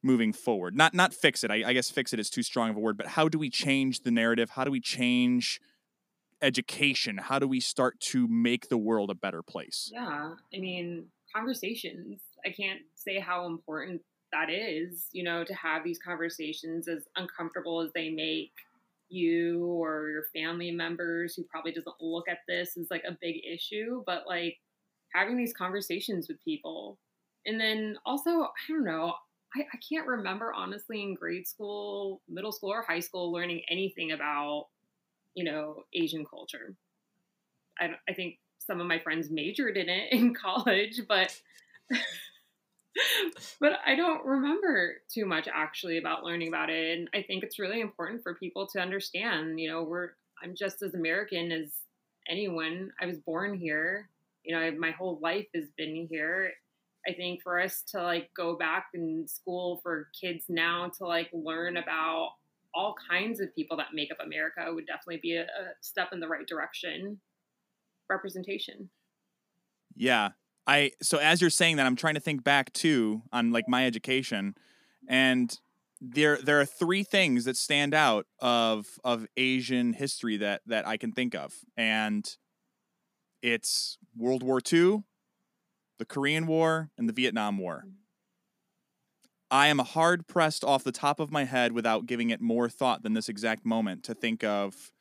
moving forward not not fix it I, I guess fix it is too strong of a word but how do we change the narrative how do we change education how do we start to make the world a better place
Yeah. I mean, conversations. I can't say how important that is, you know, to have these conversations as uncomfortable as they make you or your family members who probably doesn't look at this as like a big issue, but like having these conversations with people. And then also, I don't know, I, I can't remember honestly in grade school, middle school, or high school learning anything about, you know, Asian culture. I, I think some of my friends majored in it in college, but but I don't remember too much actually about learning about it. And I think it's really important for people to understand, you know, we're I'm just as American as anyone. I was born here. You know, I, my whole life has been here. I think for us to like go back in school for kids now to like learn about all kinds of people that make up America would definitely be a, a step in the right direction. Representation.
Yeah. I so as you're saying that I'm trying to think back too on like my education and there there are three things that stand out of of Asian history that that I can think of and it's World War II, the Korean War and the Vietnam War. Mm. I am hard pressed off the top of my head without giving it more thought than this exact moment to think of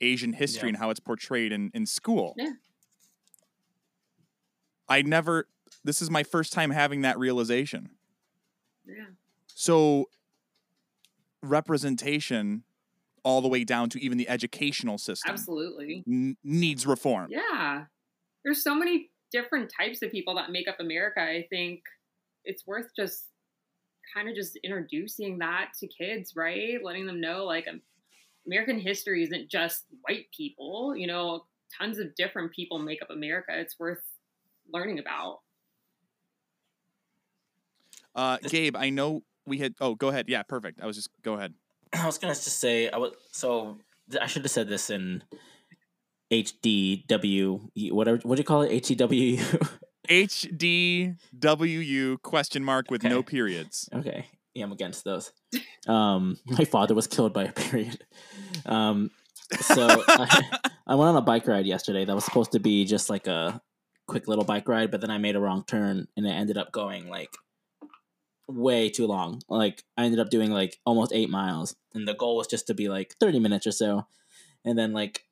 Asian history
Yeah.
and how it's portrayed in, in school.
Yeah.
I never this is my first time having that realization.
Yeah.
So representation all the way down to even the educational system
Absolutely.
n- needs reform.
Yeah. There's so many different types of people that make up America. I think it's worth just kind of just introducing that to kids, right? Letting them know like um, American history isn't just white people, you know, tons of different people make up America. It's worth learning about.
Uh, Gabe, I know we had oh go ahead. Yeah, perfect. I was just go ahead.
I was gonna just say I was so I should have said this in HDW whatever what do you call it? HDW
HDWU question mark with no periods.
okay. Yeah I'm against those. Um my father was killed by a period. Um so I, I went on a bike ride yesterday that was supposed to be just like a quick little bike ride but then I made a wrong turn and it ended up going like way too long. Like I ended up doing like almost eight miles, and the goal was just to be like thirty minutes or so, and then like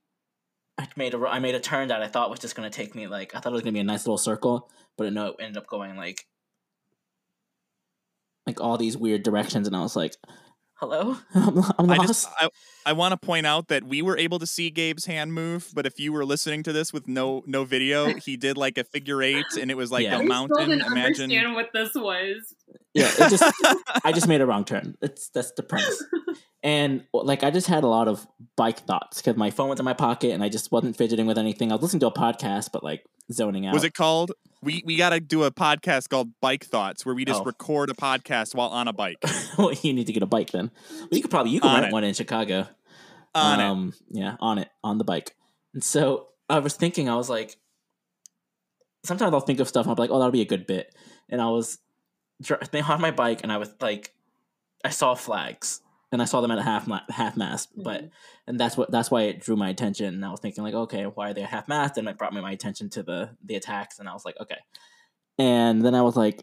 I made a I made a turn that I thought was just gonna take me like I thought it was gonna be a nice little circle, but it, no, it ended up going like like all these weird directions, and I was like, "Hello, I'm, I'm
I
lost."
just I, I want to point out that we were able to see Gabe's hand move, but if you were listening to this with no no video, he did like a figure eight, and it was like
Yeah.
a
I still
mountain.
didn't
Imagine.
understand what this was.
yeah, it just I just made a wrong turn. It's that's the premise. And like I just had a lot of bike thoughts because my phone was in my pocket and I just wasn't fidgeting with anything. I was listening to a podcast, but like zoning out.
Was it called? We we got to do a podcast called Bike Thoughts, where we just
Oh.
record a podcast while on a bike.
well, you need to get a bike then. Well, you could probably you could
On
rent
it.
one in Chicago.
On it.
um, Yeah, on it on the bike. And so I was thinking, I was like, sometimes I'll think of stuff and I'll be like, oh, that'll be a good bit. And I was on my bike and I was like, I saw flags and I saw them at a half half mast, but
Mhm.
and that's what that's why it drew my attention. And I was thinking like, okay, why are they half mast? And it brought me my attention to the the attacks, and I was like, okay. And then I was like,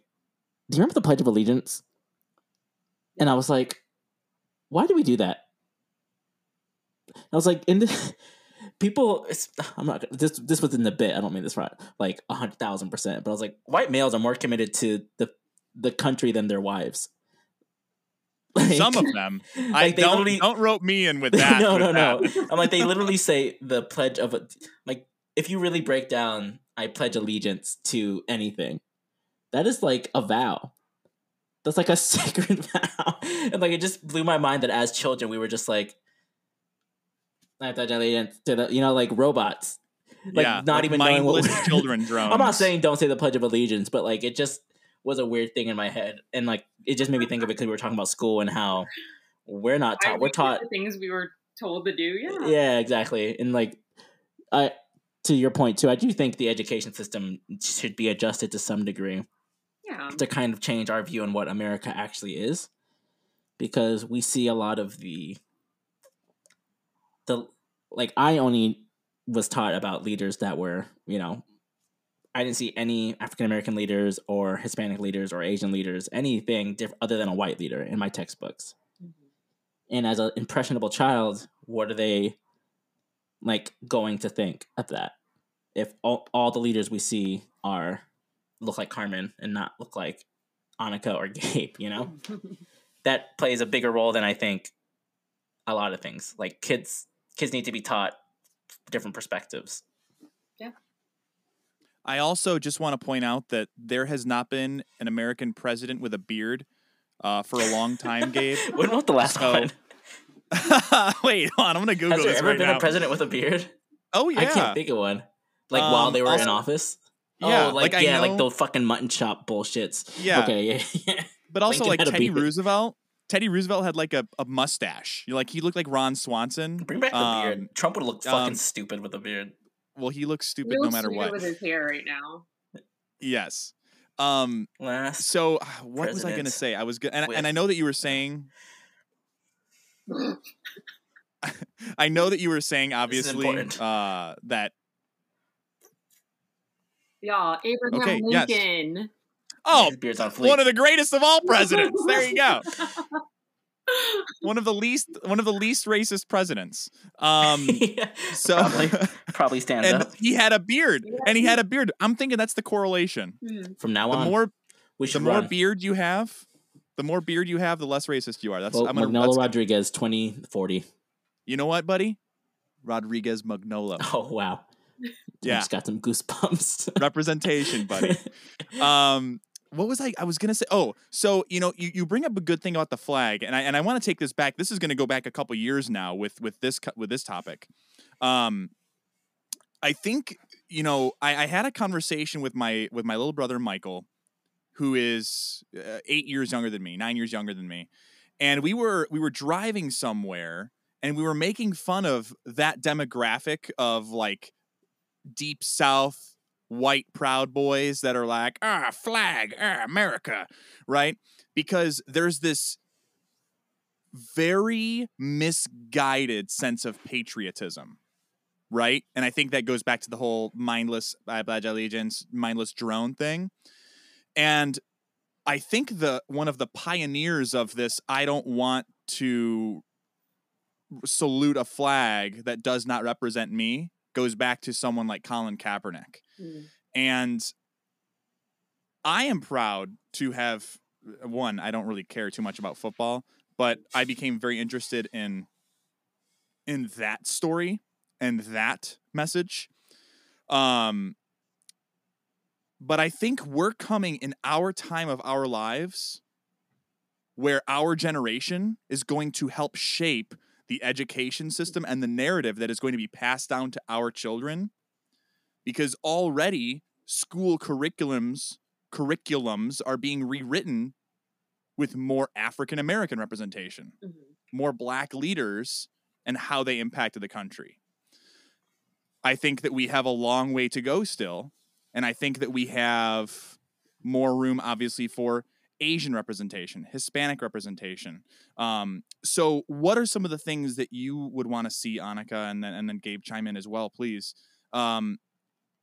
do you remember the Pledge of Allegiance? And I was like, why do we do that? I was like, in the people, I'm not this. This was in the bit. I don't mean this right, like a hundred thousand percent. But I was like, white males are more committed to the the country than their wives. Like-
Some of them. I
like,
don't don't rope me in with that.
no,
with
no,
that.
no. I'm like they literally say the pledge of a like if you really break down, I pledge allegiance to anything. That is like a vow. That's like a sacred vow, and like it just blew my mind that as children we were just like, I pledge allegiance to the you know like robots. Like
yeah,
not
like
even knowing what
mindless children drones.
I'm not saying don't say the Pledge of Allegiance, but like it just was a weird thing in my head, and like it just made me think of it because we were talking about school and how we're not taught. We're taught
the things we were told to do. Yeah.
yeah exactly and like i to your point too i do think the education system should be adjusted to some degree
Yeah.
to kind of change our view on what america actually is because we see a lot of the the like i only was taught about leaders that were you know i didn't see any african american leaders or hispanic leaders or asian leaders anything diff- other than a white leader in my textbooks. Mm-hmm. And as an impressionable child what are they like going to think of that? If all, all the leaders we see are look like carmen and not look like annika or gabe you know? That plays a bigger role than i think a lot of things. Like kids kids need to be taught different perspectives
I also just want to point out that there has not been an American president with a beard uh, for a long time, Gabe.
when was the last
So,
one
Wait, hold on. I'm gonna Google
has there
this
ever
right
been
now.
a president with a beard
oh yeah,
i can't think of one like while
Um,
they were in office
Yeah,
oh like,
like,
yeah like
know-
the fucking mutton chop bullshits
yeah.
okay yeah, yeah.
But also,
Lincoln
like Teddy. Roosevelt. Teddy Roosevelt had like a, a mustache. You Like he looked like Ron Swanson.
bring back the
Um,
beard trump would look fucking
um,
stupid with a beard
Well, he looks
He
stupid no
looks
matter
stupid
what.
with his hair right now.
Yes. Um.
last
So uh, what was I gonna say? I was good, and, and I know that you were saying. I know that you were saying obviously
important.
uh, that.
Yeah, Abraham
Okay.
Lincoln.
Oh,
His beard's on fleek.
one of the greatest of all presidents. there you go. One of the least, one of the least racist presidents. Um.
Yeah,
So.
probably probably stands
and
up
he had a beard,
Yeah.
and he had a beard. I'm thinking that's the correlation.
Hmm.
from now
The
on.
more,
we
the
should
more
run.
beard you have, the more beard you have, the less racist you are. That's
Vote
I'm gonna.
Magnolo
that's-
Rodriguez twenty forty.
you know what, buddy? Rodriguez Magnolo.
Oh wow! I
Yeah,
just got some goosebumps.
representation, buddy. Um, what was I? I was gonna say. Oh, so you know, you, you bring up a good thing about the flag, and I and I want to take this back. This is gonna go back a couple years now with with this with this topic. Um, I think you know I, I had a conversation with my with my little brother Michael, who is uh, eight years younger than me, nine years younger than me, and we were we were driving somewhere and we were making fun of that demographic of like deep south white proud boys that are like ah flag ah america right? Because there's this very misguided sense of patriotism right? And i think that goes back to the whole mindless i pledge allegiance mindless drone thing. And I think the one of the pioneers of this I don't want to salute a flag that does not represent me goes back to someone like Colin Kaepernick.
Mm.
And I am proud to have one, I don't really care too much about football, but I became very interested in in that story and that message. Um but I think we're coming in our time of our lives where our generation is going to help shape the education system and the narrative that is going to be passed down to our children because already school curriculums curriculums are being rewritten with more African American representation,
Mhm.
more black leaders and how they impacted the country. I think that we have a long way to go still, and I think that we have more room obviously for Asian representation, Hispanic representation. Um, so, what are some of the things that you would want to see, Annika, and then and then Gabe chime in as well, please? Um,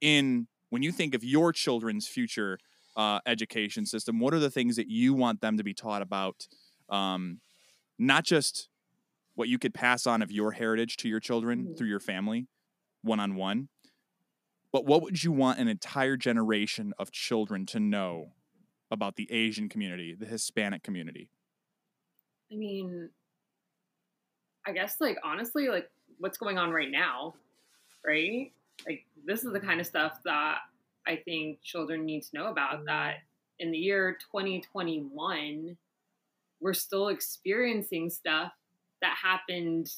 in when you think of your children's future uh, education system, what are the things that you want them to be taught about? Um, not just what you could pass on of your heritage to your children
Mhm.
through your family, one on one, but what would you want an entire generation of children to know about the Asian community, the Hispanic community?
I mean, I guess like honestly, like what's going on right now, right? Like this is the kind of stuff that I think children need to know about. Mm. That in the year 2021, we're still experiencing stuff that happened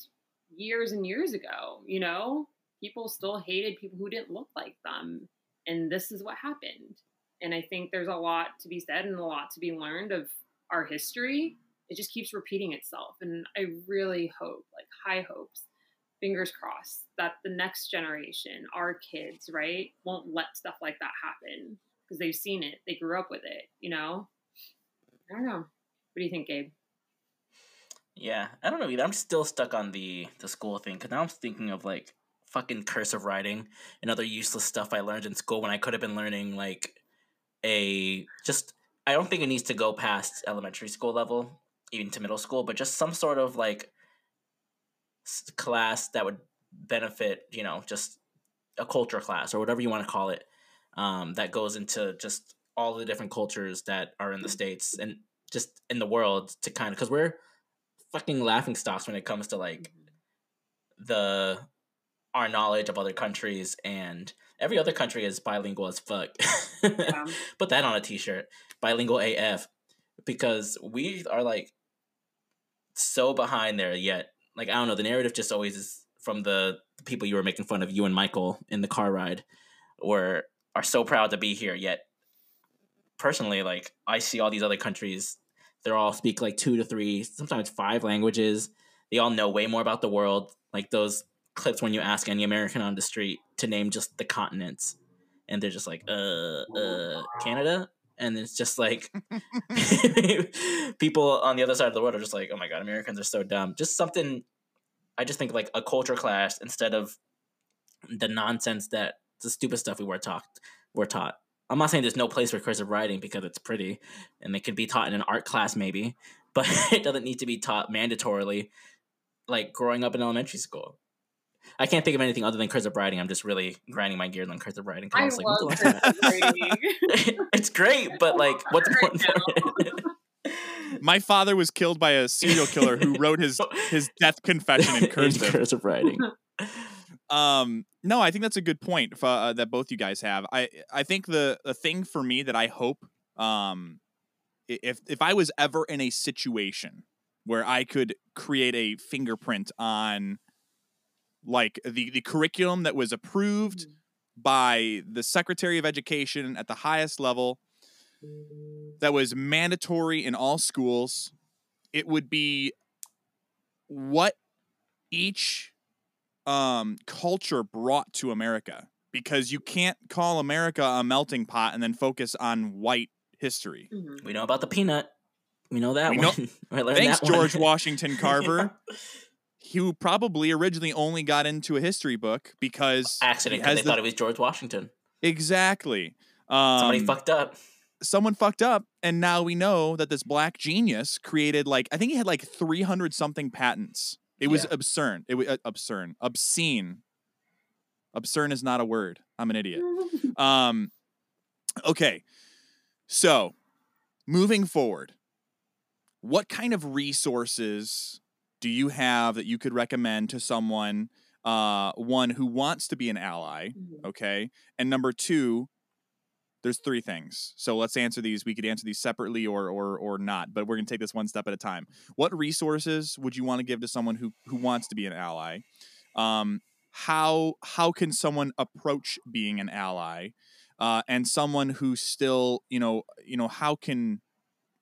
years and years ago. You know, people still hated people who didn't look like them, and this is what happened. And I think there's a lot to be said and a lot to be learned of our history it just keeps repeating itself and i really hope like high hopes fingers crossed that the next generation our kids right won't let stuff like that happen because they've seen it they grew up with it you know i don't know what do you think gabe
Yeah, I don't know either. I'm still stuck on the the school thing because now I'm thinking of like fucking cursive writing and other useless stuff I learned in school when I could have been learning like a just. I don't think it needs to go past elementary school level, even to middle school, but just some sort of like class that would benefit, you know, just a culture class or whatever you want to call it, um, that goes into just all the different cultures that are in the states and just in the world to kind of because we're fucking laughing stocks when it comes to like the our knowledge of other countries and every other country is bilingual as fuck.
Yeah.
Put that on a t-shirt. Bilingual AF because we are like so behind there yet. Like I don't know, the narrative just always is from the, the people you were making fun of you and Michael in the car ride or are so proud to be here yet personally like I see all these other countries they're all speak like two to three, sometimes five languages. They all know way more about the world. Like those clips when you ask any American on the street to name just the continents, and they're just like, uh, uh, Canada, and it's just like people on the other side of the world are just like, oh my god, Americans are so dumb. Just something. I just think like a culture clash instead of the nonsense that the stupid stuff we were taught. Were taught. I'm not saying there's no place for cursive writing because it's pretty and it could be taught in an art class maybe, but it doesn't need to be taught mandatorily like growing up in elementary school. I can't think of anything other than cursive writing. I'm just really grinding my gears on cursive writing. 'cause
i
was like,
love
last time
cursive writing.
It's great, but like, what's more
Right now.
important?
My father was killed by a serial killer who wrote his his death confession in
in
cursive.
cursive writing.
Um, no, I think that's a good point f- uh, that both you guys have. I I think the the thing for me that I hope, um, if if I was ever in a situation where I could create a fingerprint on, like the the curriculum that was approved by the Secretary of Education at the highest level, that was mandatory in all schools, it would be what each um, culture brought to America. Because you can't call America a melting pot and then focus on white history.
Mhm.
We know about the peanut. We know that
We know-
one. I
Thanks,
that one.
George Washington Carver, who probably originally only got into a history book because
Accident because they
the-
thought it was George Washington.
exactly. Um,
Somebody fucked up.
someone fucked up and now we know that this black genius created like I think he had like 300 something patents. It was
Yeah.
absurd. It was uh, absurd. Obscene. Absurd is not a word. I'm an idiot. Um okay. So, moving forward, what kind of resources do you have that you could recommend to someone uh one who wants to be an ally,
Mhm.
okay? And number 2, there's three things. So let's answer these. We could answer these separately or or or not, but we're going to take this one step at a time. What resources would you want to give to someone who who wants to be an ally? Um how how can someone approach being an ally? Uh, and someone who still, you know, you know, how can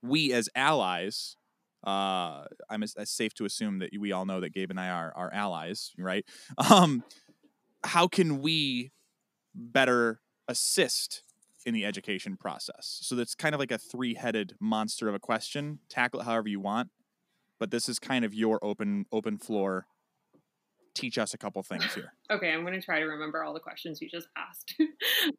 we as allies uh i'm it's safe to assume that we all know that gabe and i are are allies right? Um how can we better assist in the education process? So that's kind of like a three-headed monster of a question. Tackle it however you want but this is kind of your open open floor. Teach us a couple things here.
Okay, I'm gonna try to remember all the questions you just asked.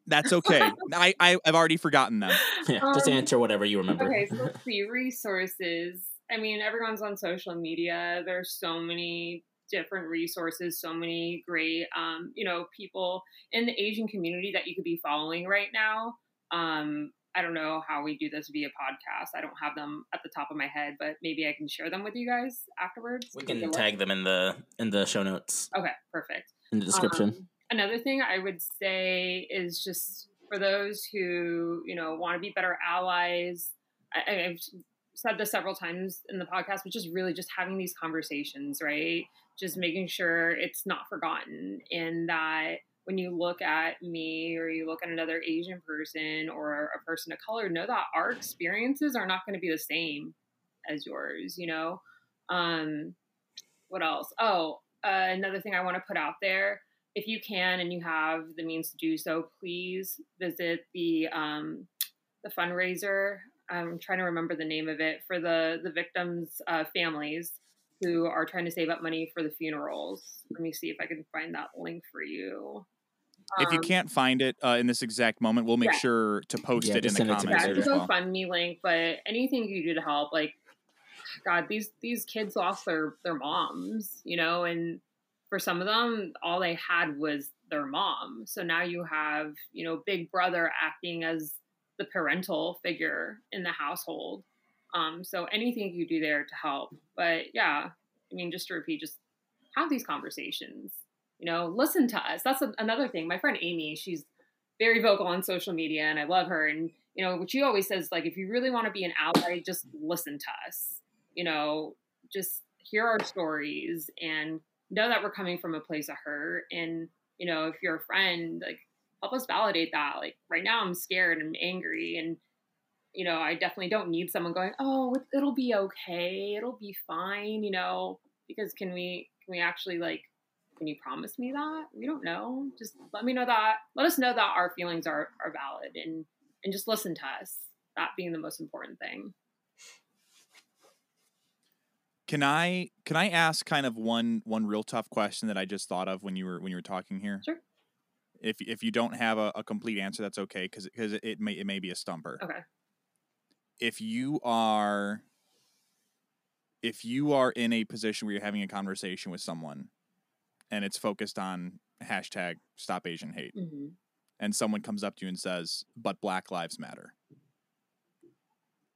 that's okay. I, I i've already forgotten them.
Yeah, just
Um,
answer whatever you remember.
Okay, so let's see resources. I mean, everyone's on social media. There's so many different resources, so many great, um, you know, people in the Asian community that you could be following right now. Um, I don't know how we do this via podcast. I don't have them at the top of my head, but maybe I can share them with you guys afterwards.
We can tag them in the in the show notes
Okay, perfect.
in the description.
Um, another thing I would say is just for those who you know want to be better allies. I- I've said this several times in the podcast, but just really just having these conversations, right? Just making sure it's not forgotten, and that when you look at me or you look at another Asian person or a person of color, know that our experiences are not going to be the same as yours. You know. Um, what else? Oh, uh, another thing I want to put out there if you can and you have the means to do so, please visit the um, the fundraiser. I'm trying to remember the name of it for the the victims' uh, families who are trying to save up money for the funerals. Let me see if I can find that link for you.
if you
Um,
can't find it uh, in this exact moment we'll make
Yeah.
sure to post
Yeah,
it in the
send it to me
comments
yeah,
here
it's
as
a
well
GoFundMe link, but anything you do to help, like, God, these these kids lost their their moms, you know, and for some of them, all they had was their mom. So now you have, you know, Big Brother acting as the parental figure in the household. Um, so anything you do there to help, but yeah, I mean, just to repeat, just have these conversations. You know, listen to us. That's a, another thing. My friend Amy, she's very vocal on social media, and I love her. And you know, what she always says, like, if you really want to be an ally, just listen to us. You know, just hear our stories and know that we're coming from a place of hurt. And you know, if you're a friend, like, help us validate that. Like, right now, I'm scared and angry, and you know, I definitely don't need someone going, "Oh, it- it'll be okay, it'll be fine," you know, because can we can we actually like can you promise me that? We don't know. Just let me know that. Let us know that our feelings are are valid and and just listen to us. That being the most important thing.
Can I can I ask kind of one one real tough question that I just thought of when you were when you were talking here?
Sure.
If if you don't have a, a complete answer, that's okay because because it may it may be a stumper.
Okay.
If you are if you are in a position where you're having a conversation with someone and it's focused on hashtag stop Asian hate
hmm
and someone comes up to you and says, but Black Lives Matter.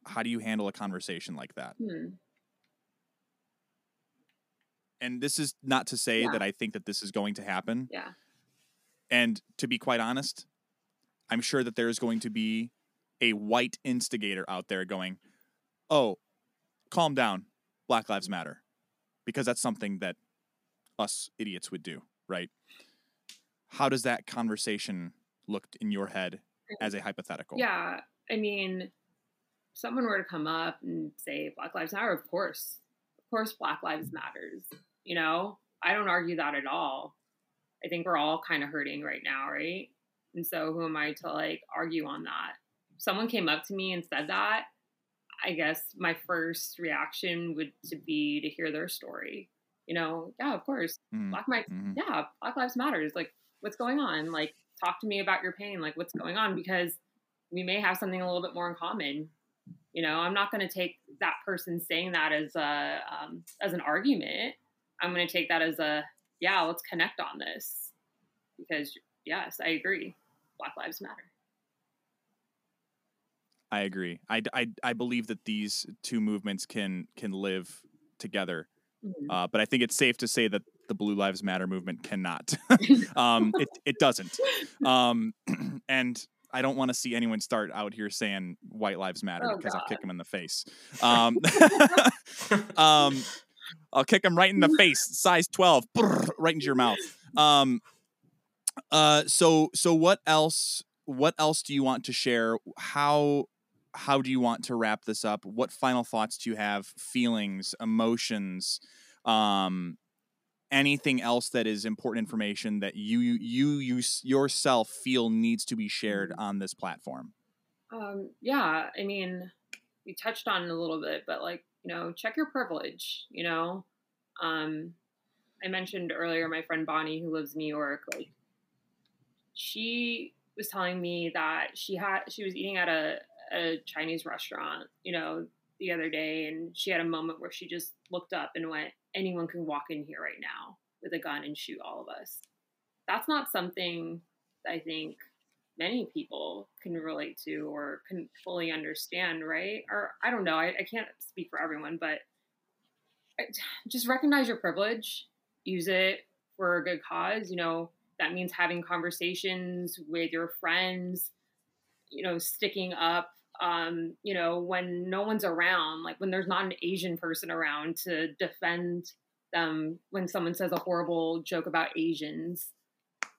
How do you handle a conversation like that?
Hmm.
and this is not to say
Yeah.
that I think that this is going to happen.
Yeah.
And to be quite honest, I'm sure that there's going to be a white instigator out there going, "Oh, calm down. Black Lives Matter." Because that's something that us idiots would do, right? How does that conversation look in your head mm. as a hypothetical?
Yeah. I mean, someone were to come up and say Black Lives Matter, of course. Of course Black Lives mm. Matters. You know? I don't argue that at all. I think we're all kind of hurting right now, right? And so who am I to like argue on that? Someone came up to me and said that, I guess my first reaction would to be to hear their story. You know, yeah, of course.
Mhm,
Black Lives
mhm.
yeah, Black Lives Matters. Like, what's going on? Like, talk to me about your pain. Like, what's going on? Because we may have something a little bit more in common. You know, I'm not going to take that person saying that as a um, as an argument. I'm going to take that as a yeah, let's connect on this because yes, I agree. Black Lives Matter.
I agree. I, I, I believe that these two movements can can live together,
Mhm.
uh, but I think it's safe to say that the Blue Lives Matter movement cannot. um, it it doesn't, um, and I don't want to see anyone start out here saying White Lives Matter
Oh,
because I'll kick them in the face. Um, um, I'll kick him right in the face, size twelve, right into your mouth. Um, uh, so so what else? What else do you want to share? How how do you want to wrap this up? What final thoughts do you have? Feelings, emotions, um, anything else that is important information that you you you, you yourself feel needs to be shared on this platform?
Um, yeah, I mean, we touched on it a little bit, but like, you know, check your privilege, you know. Um, I mentioned earlier my friend Bonnie who lives in New York, like she was telling me that she had she was eating at a, a Chinese restaurant, you know, the other day and she had a moment where she just looked up and went, Anyone can walk in here right now with a gun and shoot all of us. That's not something I think many people can relate to or can fully understand, right? Or I don't know, I, I can't speak for everyone, but just recognize your privilege, use it for a good cause. You know, that means having conversations with your friends, you know, sticking up, um, you know, when no one's around, like when there's not an Asian person around to defend them when someone says a horrible joke about Asians.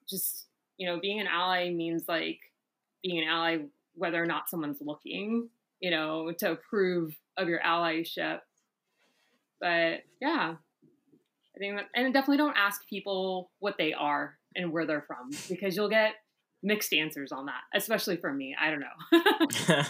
Just, you know, being an ally means like being an ally whether or not someone's looking, you know, to approve of your allyship. But yeah, I think that, and definitely don't ask people what they are and where they're from because you'll get mixed answers on that, especially for me. I don't know.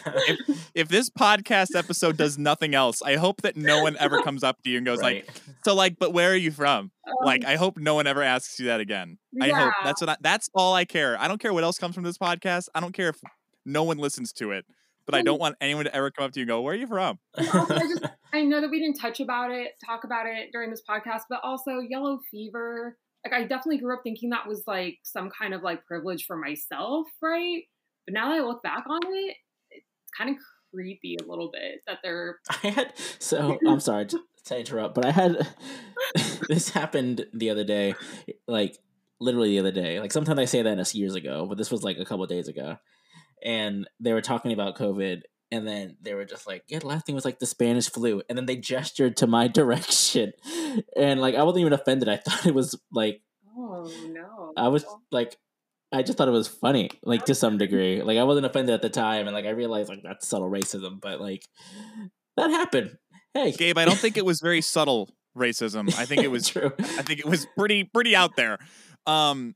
If this podcast episode does nothing else, I hope that no one ever comes up to you and goes like, "So, like, but where are you from?" Like,
Um,
I hope no one ever asks you that again. I hope that's what I, that's all I care. I don't care what else comes from this podcast. I don't care if no one listens to it, but I don't want anyone to ever come up to you and go, "Where are you from?"
Also, I just I know that we didn't touch about it, talk about it during this podcast, but also yellow fever. Like I definitely grew up thinking that was like some kind of like privilege for myself, right? But now that I look back on it, it's kind of creepy a little bit that they're
I had so I'm sorry to, to interrupt, but I had this happened the other day, like literally the other day. Like sometimes I say that it's years ago, but this was like a couple of days ago, and they were talking about COVID, and then they were just like, "Yeah, the last thing was like the Spanish flu," and then they gestured to my direction, and like I wasn't even offended. I thought it was like
oh no.
I was like. I just thought it was funny, like to some degree. Like I wasn't offended at the time, and like I realized like that's subtle racism, but like that happened. Hey,
Gabe, I don't think it was very subtle racism. I think it was
true.
I think it was pretty pretty out there. Um,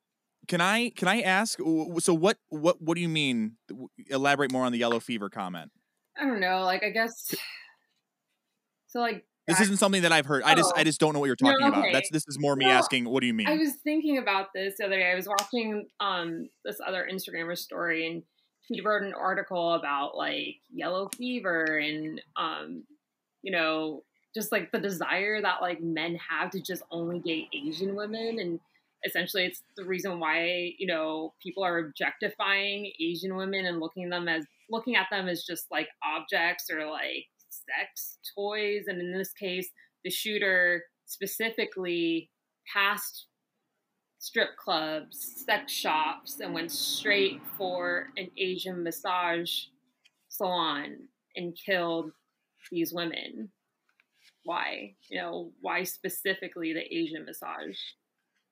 can I can I ask? So what what what do you mean? Elaborate more on the yellow fever comment.
I don't know, like I guess so like
This
back-
isn't something that I've heard. I just I
Oh.
just don't know what you're
No,
talking about. That's this is more me
Well,
asking. What do you mean?
I was thinking about this the other day. I was watching um this other Instagrammer story and he wrote an article about like yellow fever and um you know just like the desire that like men have to just only date Asian women and essentially it's the reason why you know people are objectifying Asian women and looking them as looking at them as just like objects or like sex toys and in this case the shooter specifically passed strip clubs, sex shops, and went straight for an Asian massage salon and killed these women. Why? You know, why specifically the Asian massage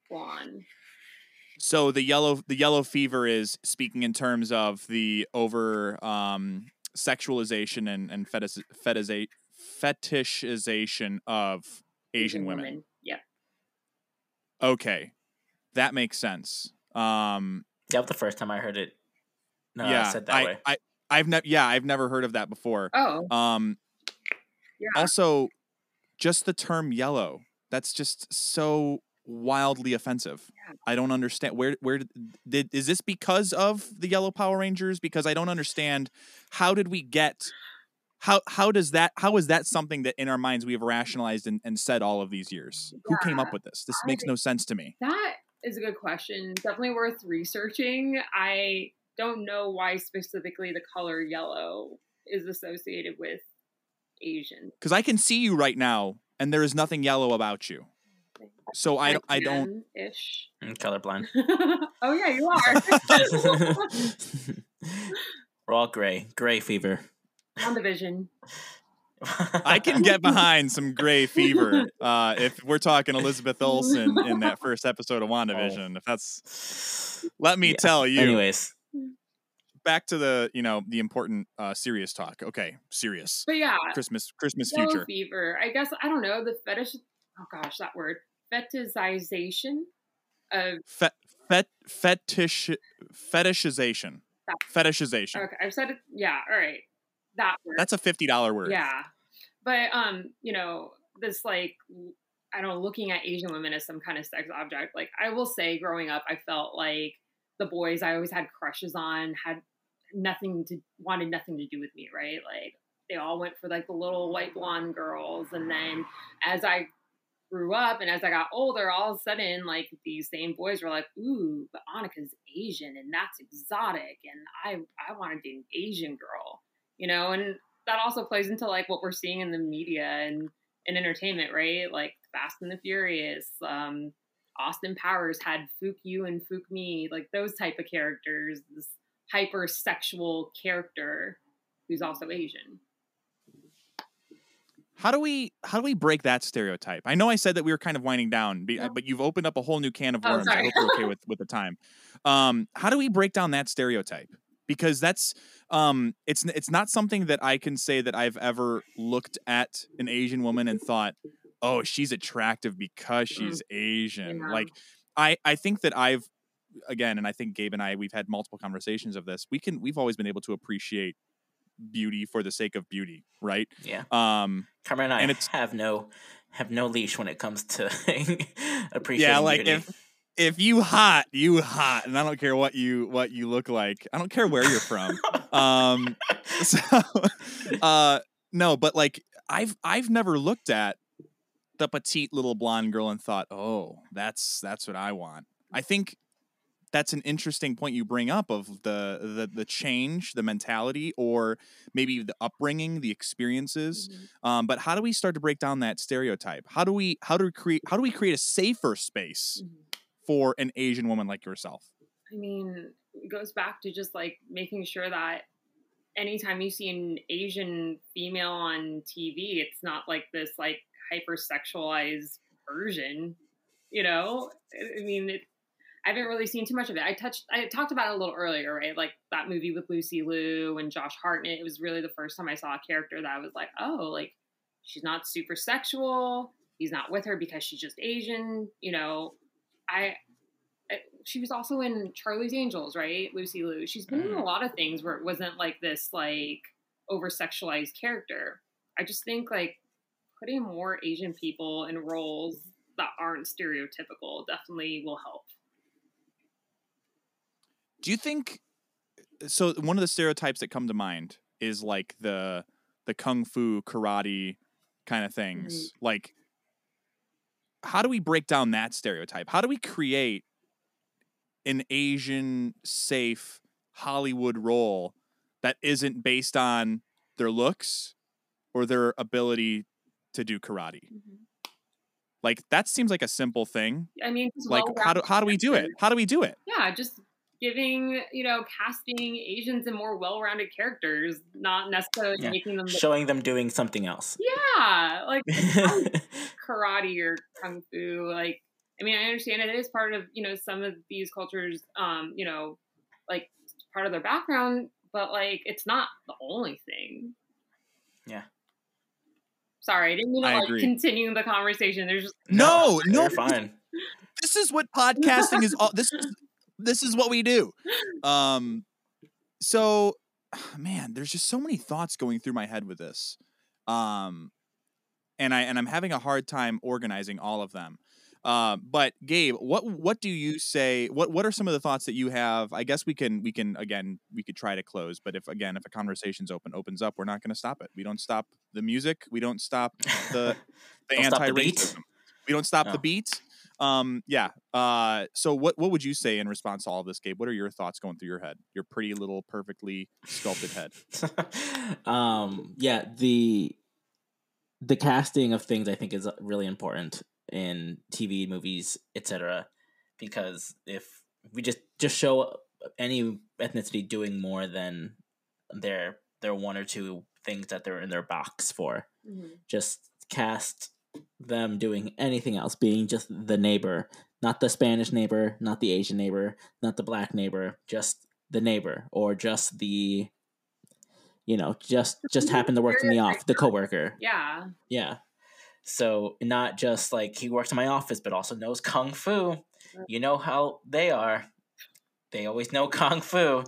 salon?
So the yellow the yellow fever is speaking in terms of the over um, sexualization and and fetish, fetish, fetishization of Asian women.
Yeah.
Okay, that makes sense. Um,
That was the first time I heard it. No,
yeah,
I said that
I,
way.
I I've never yeah I've never heard of that before.
Oh,
Um,
yeah.
also, just the term yellow. That's just so wildly offensive.
Yeah.
I don't understand where where did, is this because of the yellow Power Rangers? Because I don't understand how did we get how how does that how is that something that in our minds we have rationalized and, and said all of these years? Who came up with this? This
I
makes no sense to me.
That is a good question. Definitely worth researching. I don't know why specifically the color yellow is associated with Asian.
Because I can see you right now and there is nothing yellow about you. So I don't I don't
ish.
I'm colorblind.
oh yeah, you are.
We're all gray. Gray fever.
On division.
I can get behind some gray fever uh, if we're talking Elizabeth Olsen in that first episode of WandaVision. If that's, let me
Yeah.
tell you.
Anyways,
back to the you know the important uh, serious talk. Okay, serious
But yeah,
Christmas Christmas
yellow
future.
fever. I guess I don't know the fetish. Oh gosh, that word fetishization of
Fet, fet, fetish fetishization. Fetishization.
okay. I've said it. Yeah, all right. That word.
That's a fifty dollar word.
Yeah. But um, you know, this like I don't know, looking at Asian women as some kind of sex object. Like I will say growing up I felt like the boys I always had crushes on had nothing to wanted nothing to do with me, right? Like they all went for like the little white blonde girls and then as I grew up and as I got older, all of a sudden like these same boys were like, ooh, but Annika's Asian and that's exotic and I I want to date an Asian girl you know? And that also plays into like what we're seeing in the media and in entertainment right? Like fast and the furious um austin powers had Fook Yu and Fook Mi like those type of characters this hypersexual character who's also asian
How do we how do we break that stereotype? I know I said that we were kind of winding down, but you've opened up a whole new can of
Oh,
worms. I hope you're okay with with the time. Um, how do we break down that stereotype? Because that's um, it's it's not something that I can say that I've ever looked at an Asian woman and thought, oh, she's attractive because she's Asian.
Yeah.
Like I I think that I've again, and I think Gabe and I we've had multiple conversations of this. We can we've always been able to appreciate beauty for the sake of beauty, right?
yeah.
Um,
Carmen and I
And it's-
have no have no leash when it comes to appreciating
yeah, like
beauty.
if if you hot, you hot, and I don't care what you what you look like. I don't care where you're from. um, so, uh, no, but like I've I've never looked at the petite little blonde girl and thought, oh, that's that's what I want. I think that's an interesting point you bring up of the the the change, the mentality, or maybe the upbringing, the experiences. Um, but how do we start to break down that stereotype? How do we how do we create how do we create a safer space
Mhm.
for an Asian woman like yourself?
I mean, it goes back to just like making sure that anytime you see an Asian female on TV, it's not like this like hypersexualized version. You know, I- I mean, it, I haven't really seen too much of it. I touched, I talked about it a little earlier, right? Like that movie with Lucy Liu and Josh Hartnett. It was really the first time I saw a character that I was like, oh, like she's not super sexual. He's not with her because she's just Asian. You know, I I- she was also in Charlie's Angels, right? Lucy Liu. She's been in a
Mhm.
lot of things where it wasn't like this like over sexualized character. I just think like putting more Asian people in roles that aren't stereotypical definitely will help.
Do you think so one of the stereotypes that come to mind is like the the kung fu karate kind of things. Mm-hmm. Like how do we break down that stereotype? How do we create an Asian safe Hollywood role that isn't based on their looks or their ability to do karate? Mm-hmm. Like that seems like a simple thing.
I mean,
Like how do how do we do it? How do we do it?
Yeah, just giving you know casting Asians in more well-rounded characters, not necessarily
Yeah.
making them.
showing them doing something else.
yeah, like karate or kung fu like i mean i understand it is part of you know some of these cultures um you know like part of their background but like it's not the only thing
Yeah.
sorry i didn't mean to
I
like
agree.
continue the conversation there's just
No, no,
you're fine.
this is what podcasting is all this is this is what we do um so man there's just so many thoughts going through my head with this um and i and i'm having a hard time organizing all of them Uh, but Gabe, what what do you say? What what are some of the thoughts that you have? I guess we can we can again we could try to close, but if again if a conversation's open opens up, we're not going to stop it. We don't stop the music. We don't stop the the
Don't stop the
anti racism. We don't stop
No.
the beat. Um, yeah. Uh, so what what would you say in response to all of this, Gabe? What are your thoughts going through your head? Your pretty little perfectly sculpted head.
um yeah the the casting of things i think is really important in tv movies etc because if we just just show any ethnicity doing more than their their one or two things that they're in their box for
Mhm.
just cast them doing anything else being just the neighbor. Not the spanish neighbor not the asian neighbor not the black neighbor just the neighbor or just the you know just just happened to work in the off the coworker.
Yeah.
yeah. So not just like he works in my office but also knows kung fu. You know how they are. They always know kung fu.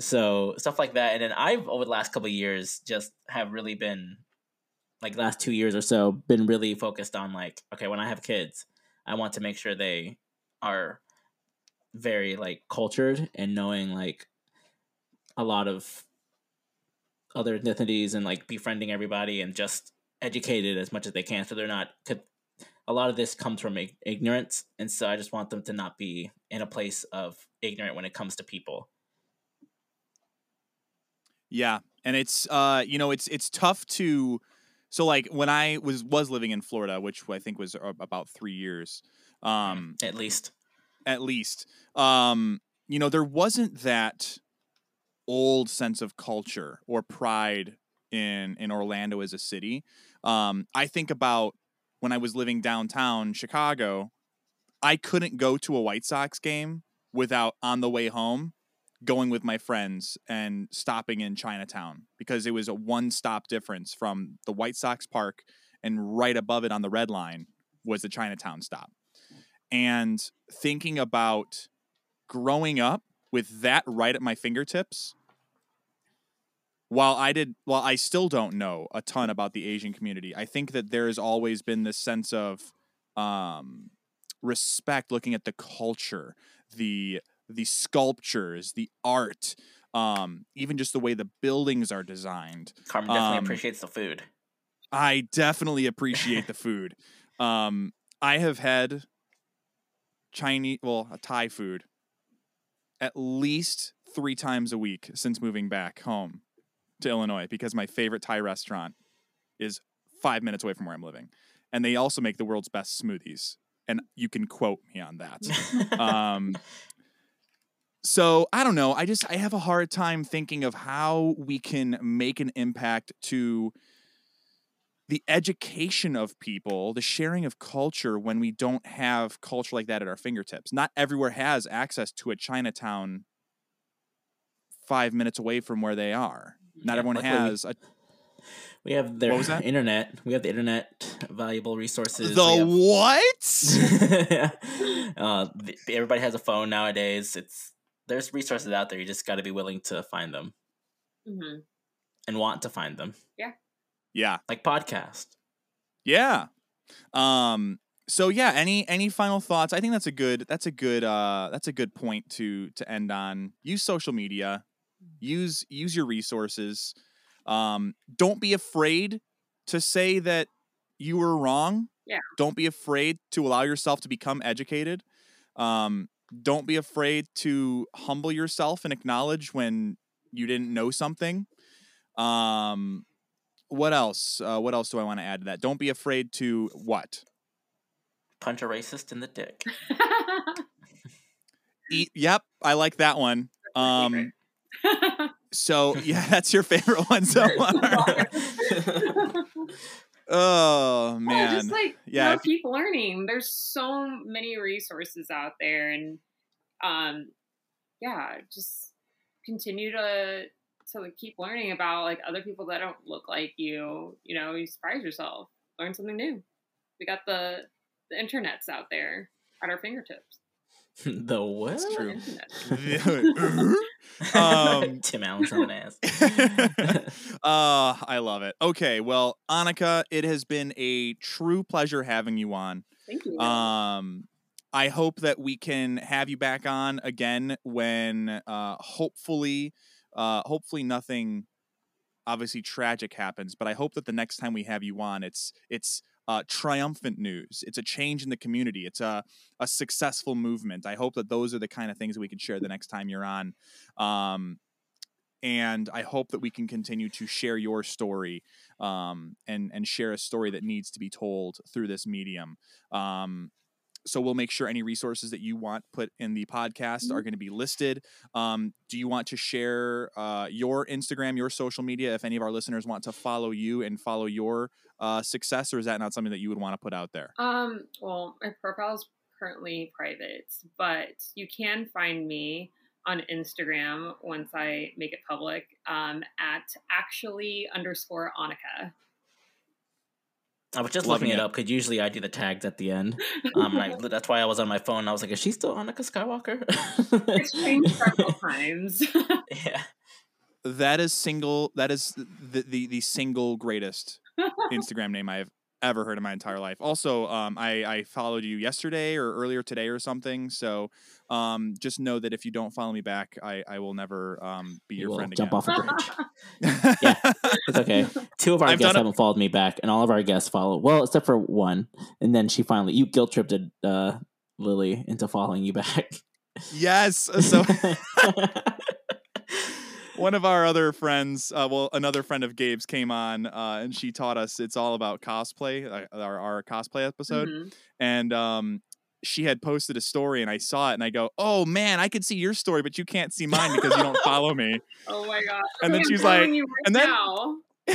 So stuff like that. And then i've over the last couple of years just have really been like last two years or so been really focused on like okay when i have kids i want to make sure they are very like cultured and knowing like a lot of other ethnicities and like befriending everybody and just educated as much as they can so they're not a lot of this comes from ignorance and so i just want them to not be in a place of ignorant when it comes to people.
Yeah, and it's uh you know it's it's tough to so like when I was was living in Florida, which I think was about 3 years. Um
at least
at least um you know there wasn't that old sense of culture or pride in in Orlando as a city. Um I think about when I was living downtown Chicago, I couldn't go to a White Sox game without on the way home going with my friends and stopping in Chinatown because it was a one stop difference from the White Sox park and right above it on the red line was the Chinatown stop. And thinking about growing up with that right at my fingertips while I did while I still don't know a ton about the Asian community, I think that there has always been this sense of um, respect looking at the culture, the the sculptures, the art, um, even just the way the buildings are designed.
carmen definitely
Um,
appreciates the food
I definitely appreciate the food. Um, I have had Chinese, well, a Thai food at least three times a week since moving back home to Illinois because my favorite Thai restaurant is five minutes away from where I'm living. And they also make the world's best smoothies. And you can quote me on that. um, so I don't know. I just I have a hard time thinking of how we can make an impact to the education of people, the sharing of culture when we don't have culture like that at our fingertips. Not everywhere has access to a Chinatown five minutes away from where they are. Not
Yeah,
everyone
luckily we-
has a,
we have their
What was that?
internet we have the internet valuable resources
the
have-
what?
uh, th- everybody has a phone nowadays. It's there's resources out there. You just got to be willing to find them
hmm
and want to find them,
Yeah. yeah.
like podcast.
Yeah. Um so yeah, any any final thoughts? I think that's a good that's a good uh that's a good point to to end on. Use social media. Use use your resources. Um don't be afraid to say that you were wrong.
Yeah.
Don't be afraid to allow yourself to become educated. Um don't be afraid to humble yourself and acknowledge when you didn't know something. Um what else? Uh, what else do I want to add to that? Don't be afraid to what?
Punch a racist in the dick.
Eat. Yep, I like that one. Um, so yeah, that's your favorite one so far. Oh
Yeah,
man,
just like
Yeah,
you know, keep learning. There's so many resources out there, and um, yeah, just continue to to like, keep learning about like other people that don't look like you. You know, you surprise yourself, learn something new. We got the the internets out there at our fingertips.
the what?
It's true.
Internet.
Um,
Tim Allen's on an ass.
uh, I love it. Okay, well, Annika, it has been a true pleasure having you on.
Thank you.
Um, I hope that we can have you back on again when, uh, hopefully, uh, hopefully nothing, obviously tragic happens. But I hope that the next time we have you on, it's it's uh, triumphant news. It's a change in the community. It's a a successful movement. I hope that those are the kind of things we can share the next time you're on. Um, and I hope that we can continue to share your story um, and and share a story that needs to be told through this medium. Um, so we'll make sure any resources that you want put in the podcast are going to be listed. Um, do you want to share uh, your Instagram, your social media, if any of our listeners want to follow you and follow your uh, success, or is that not something that you would want to put out there?
Um, well, my profile is currently private, but you can find me on Instagram once I make it public um, at actually underscore Annika.
I was just
Loving
looking it,
it.
up because usually I do the tags at the end. Um, I, that's why I was on my phone. and I was like, "Is she still Annika Skywalker?"
It's changed several times.
yeah,
That is single. That is the the, the single greatest Instagram name I've ever heard in my entire life. Also, um, I, I followed you yesterday or earlier today or something. So um, just know that if you don't follow me back, I, I will never um, be
you
your
will
friend
jump
again.
off a bridge. Yeah. It's okay. Two of our
I've
guests haven't followed me back, and all of our guests follow. Well, except for one, and then she finally you guilt tripped uh, Lily into following you back.
yes. So one of our other friends, uh, well, another friend of Gabe's came on, uh, and she taught us it's all about cosplay, uh, our, our cosplay episode.
Mhm.
and um she had posted a story and I saw it and I go, "Oh man, I could see your story, but you can't see mine because you don't follow me."
Oh my god!
And then
I'm
she's like-
right
and then-
now.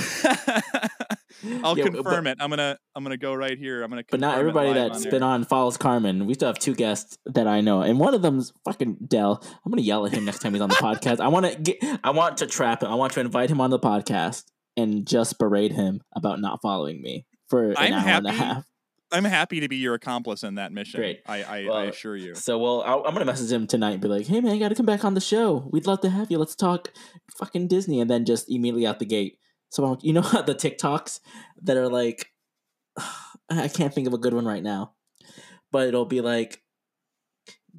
I'll
Yeah, but-
confirm it. I'm gonna I'm gonna go right here. I'm gonna.
But not everybody that's
on
been on follows Carmen. We still have two guests that I know, and one of them's fucking Dell. I'm gonna yell at him next time he's on the podcast. I want to get, I want to trap him. I want to invite him on the podcast and just berate him about not following me for an
I'm
hour and a
happy.
half.
I'm happy to be your accomplice in that mission.
Great.
I I, I assure you.
So, well, I'll, I'm gonna message him tonight and be like, "Hey, man, you got to come back on the show. We'd love to have you. Let's talk fucking Disney." And then just immediately out the gate. So, um, you know how the TikToks that are like, I can't think of a good one right now, but it'll be like,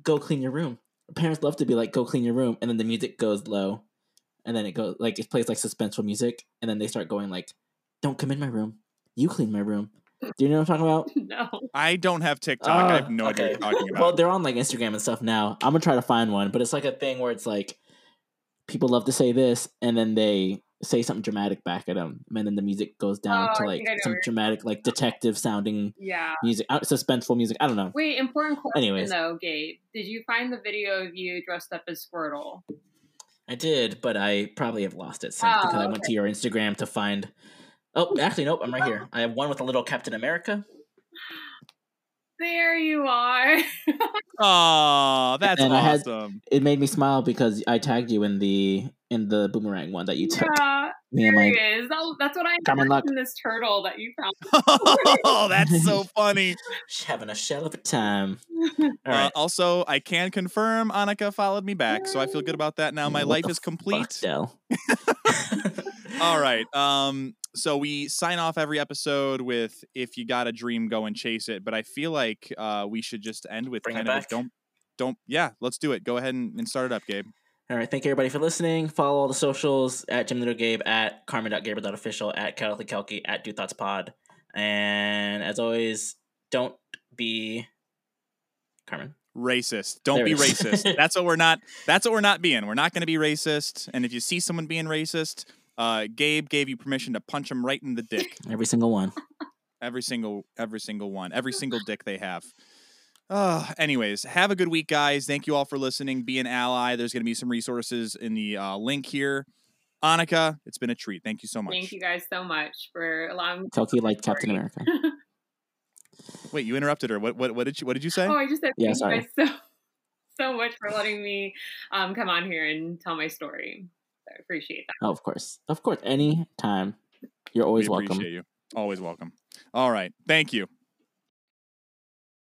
"Go clean your room." Parents love to be like, "Go clean your room," and then the music goes low, and then it goes like it plays like suspenseful music, and then they start going like, "Don't come in my room. You clean my room." Do you know what I'm talking about?
no.
I don't have TikTok. I uh,
have
no idea what you're talking about.
Well, they're on like Instagram and stuff now. I'm gonna try to find one, but it's like a thing where it's like people love to say this, and then they say something dramatic back at them, and then the music goes down
Oh,
to like
think I know
some dramatic, like detective sounding
Yeah.
music, uh, suspenseful music. I don't know.
Wait, important question
Anyways.
though, Gabe. Did you find the video of you dressed up as Squirtle?
I did, but I probably have lost it since
Oh,
because I went to your Instagram to find. Oh, actually, nope. I'm right here. I have one with a little Captain America.
There you are.
Oh, that's
And I had-
awesome.
It made me smile because I tagged you in the in the boomerang one that you took.
yeah,
Me
there
my
he is. That's what I
Common luck.
in this turtle that you found.
oh, that's so funny.
She's having a shell of a time. All
Uh, also, I can confirm Annika followed me back, so I feel good about that now. My
What
life
the
is complete.
Dell?
All right. Um. So we sign off every episode with "If you got a dream, go and chase it." But I feel like uh, we should just end with
Bring it
kind of
back?
don't, don't. Yeah, let's do it. Go ahead and, and start it up, Gabe.
All right, thank you everybody for listening. Follow all the socials at Jim Little Gabe, at Carmen.Gabriel.official, at Kelly Kelky, at Do Thoughts Pod. And as always, don't be Carmen.
Racist. Don't
There
be racist. That's what we're not. That's what we're not being. We're not going to be racist. And if you see someone being racist, uh, Gabe gave you permission to punch him right in the dick.
Every single one.
Every single, every single one, every single dick they have. Uh, anyways, have a good week, guys. Thank you all for listening. Be an ally. There's going to be some resources in the uh, link here. Annika, it's been a treat. Thank you so much.
Thank you guys so much for allowing me.
Kelky like Captain
Sorry.
America.
Wait, you interrupted her. What, what, what did you, what did you say?
Oh, I just said
Yeah,
thank
sorry.
you guys so so much for letting me um, come on here and tell my story. I appreciate that.
Oh, of course. Of course. Anytime. You're always
we
welcome.
appreciate you. Always welcome. All right. Thank you.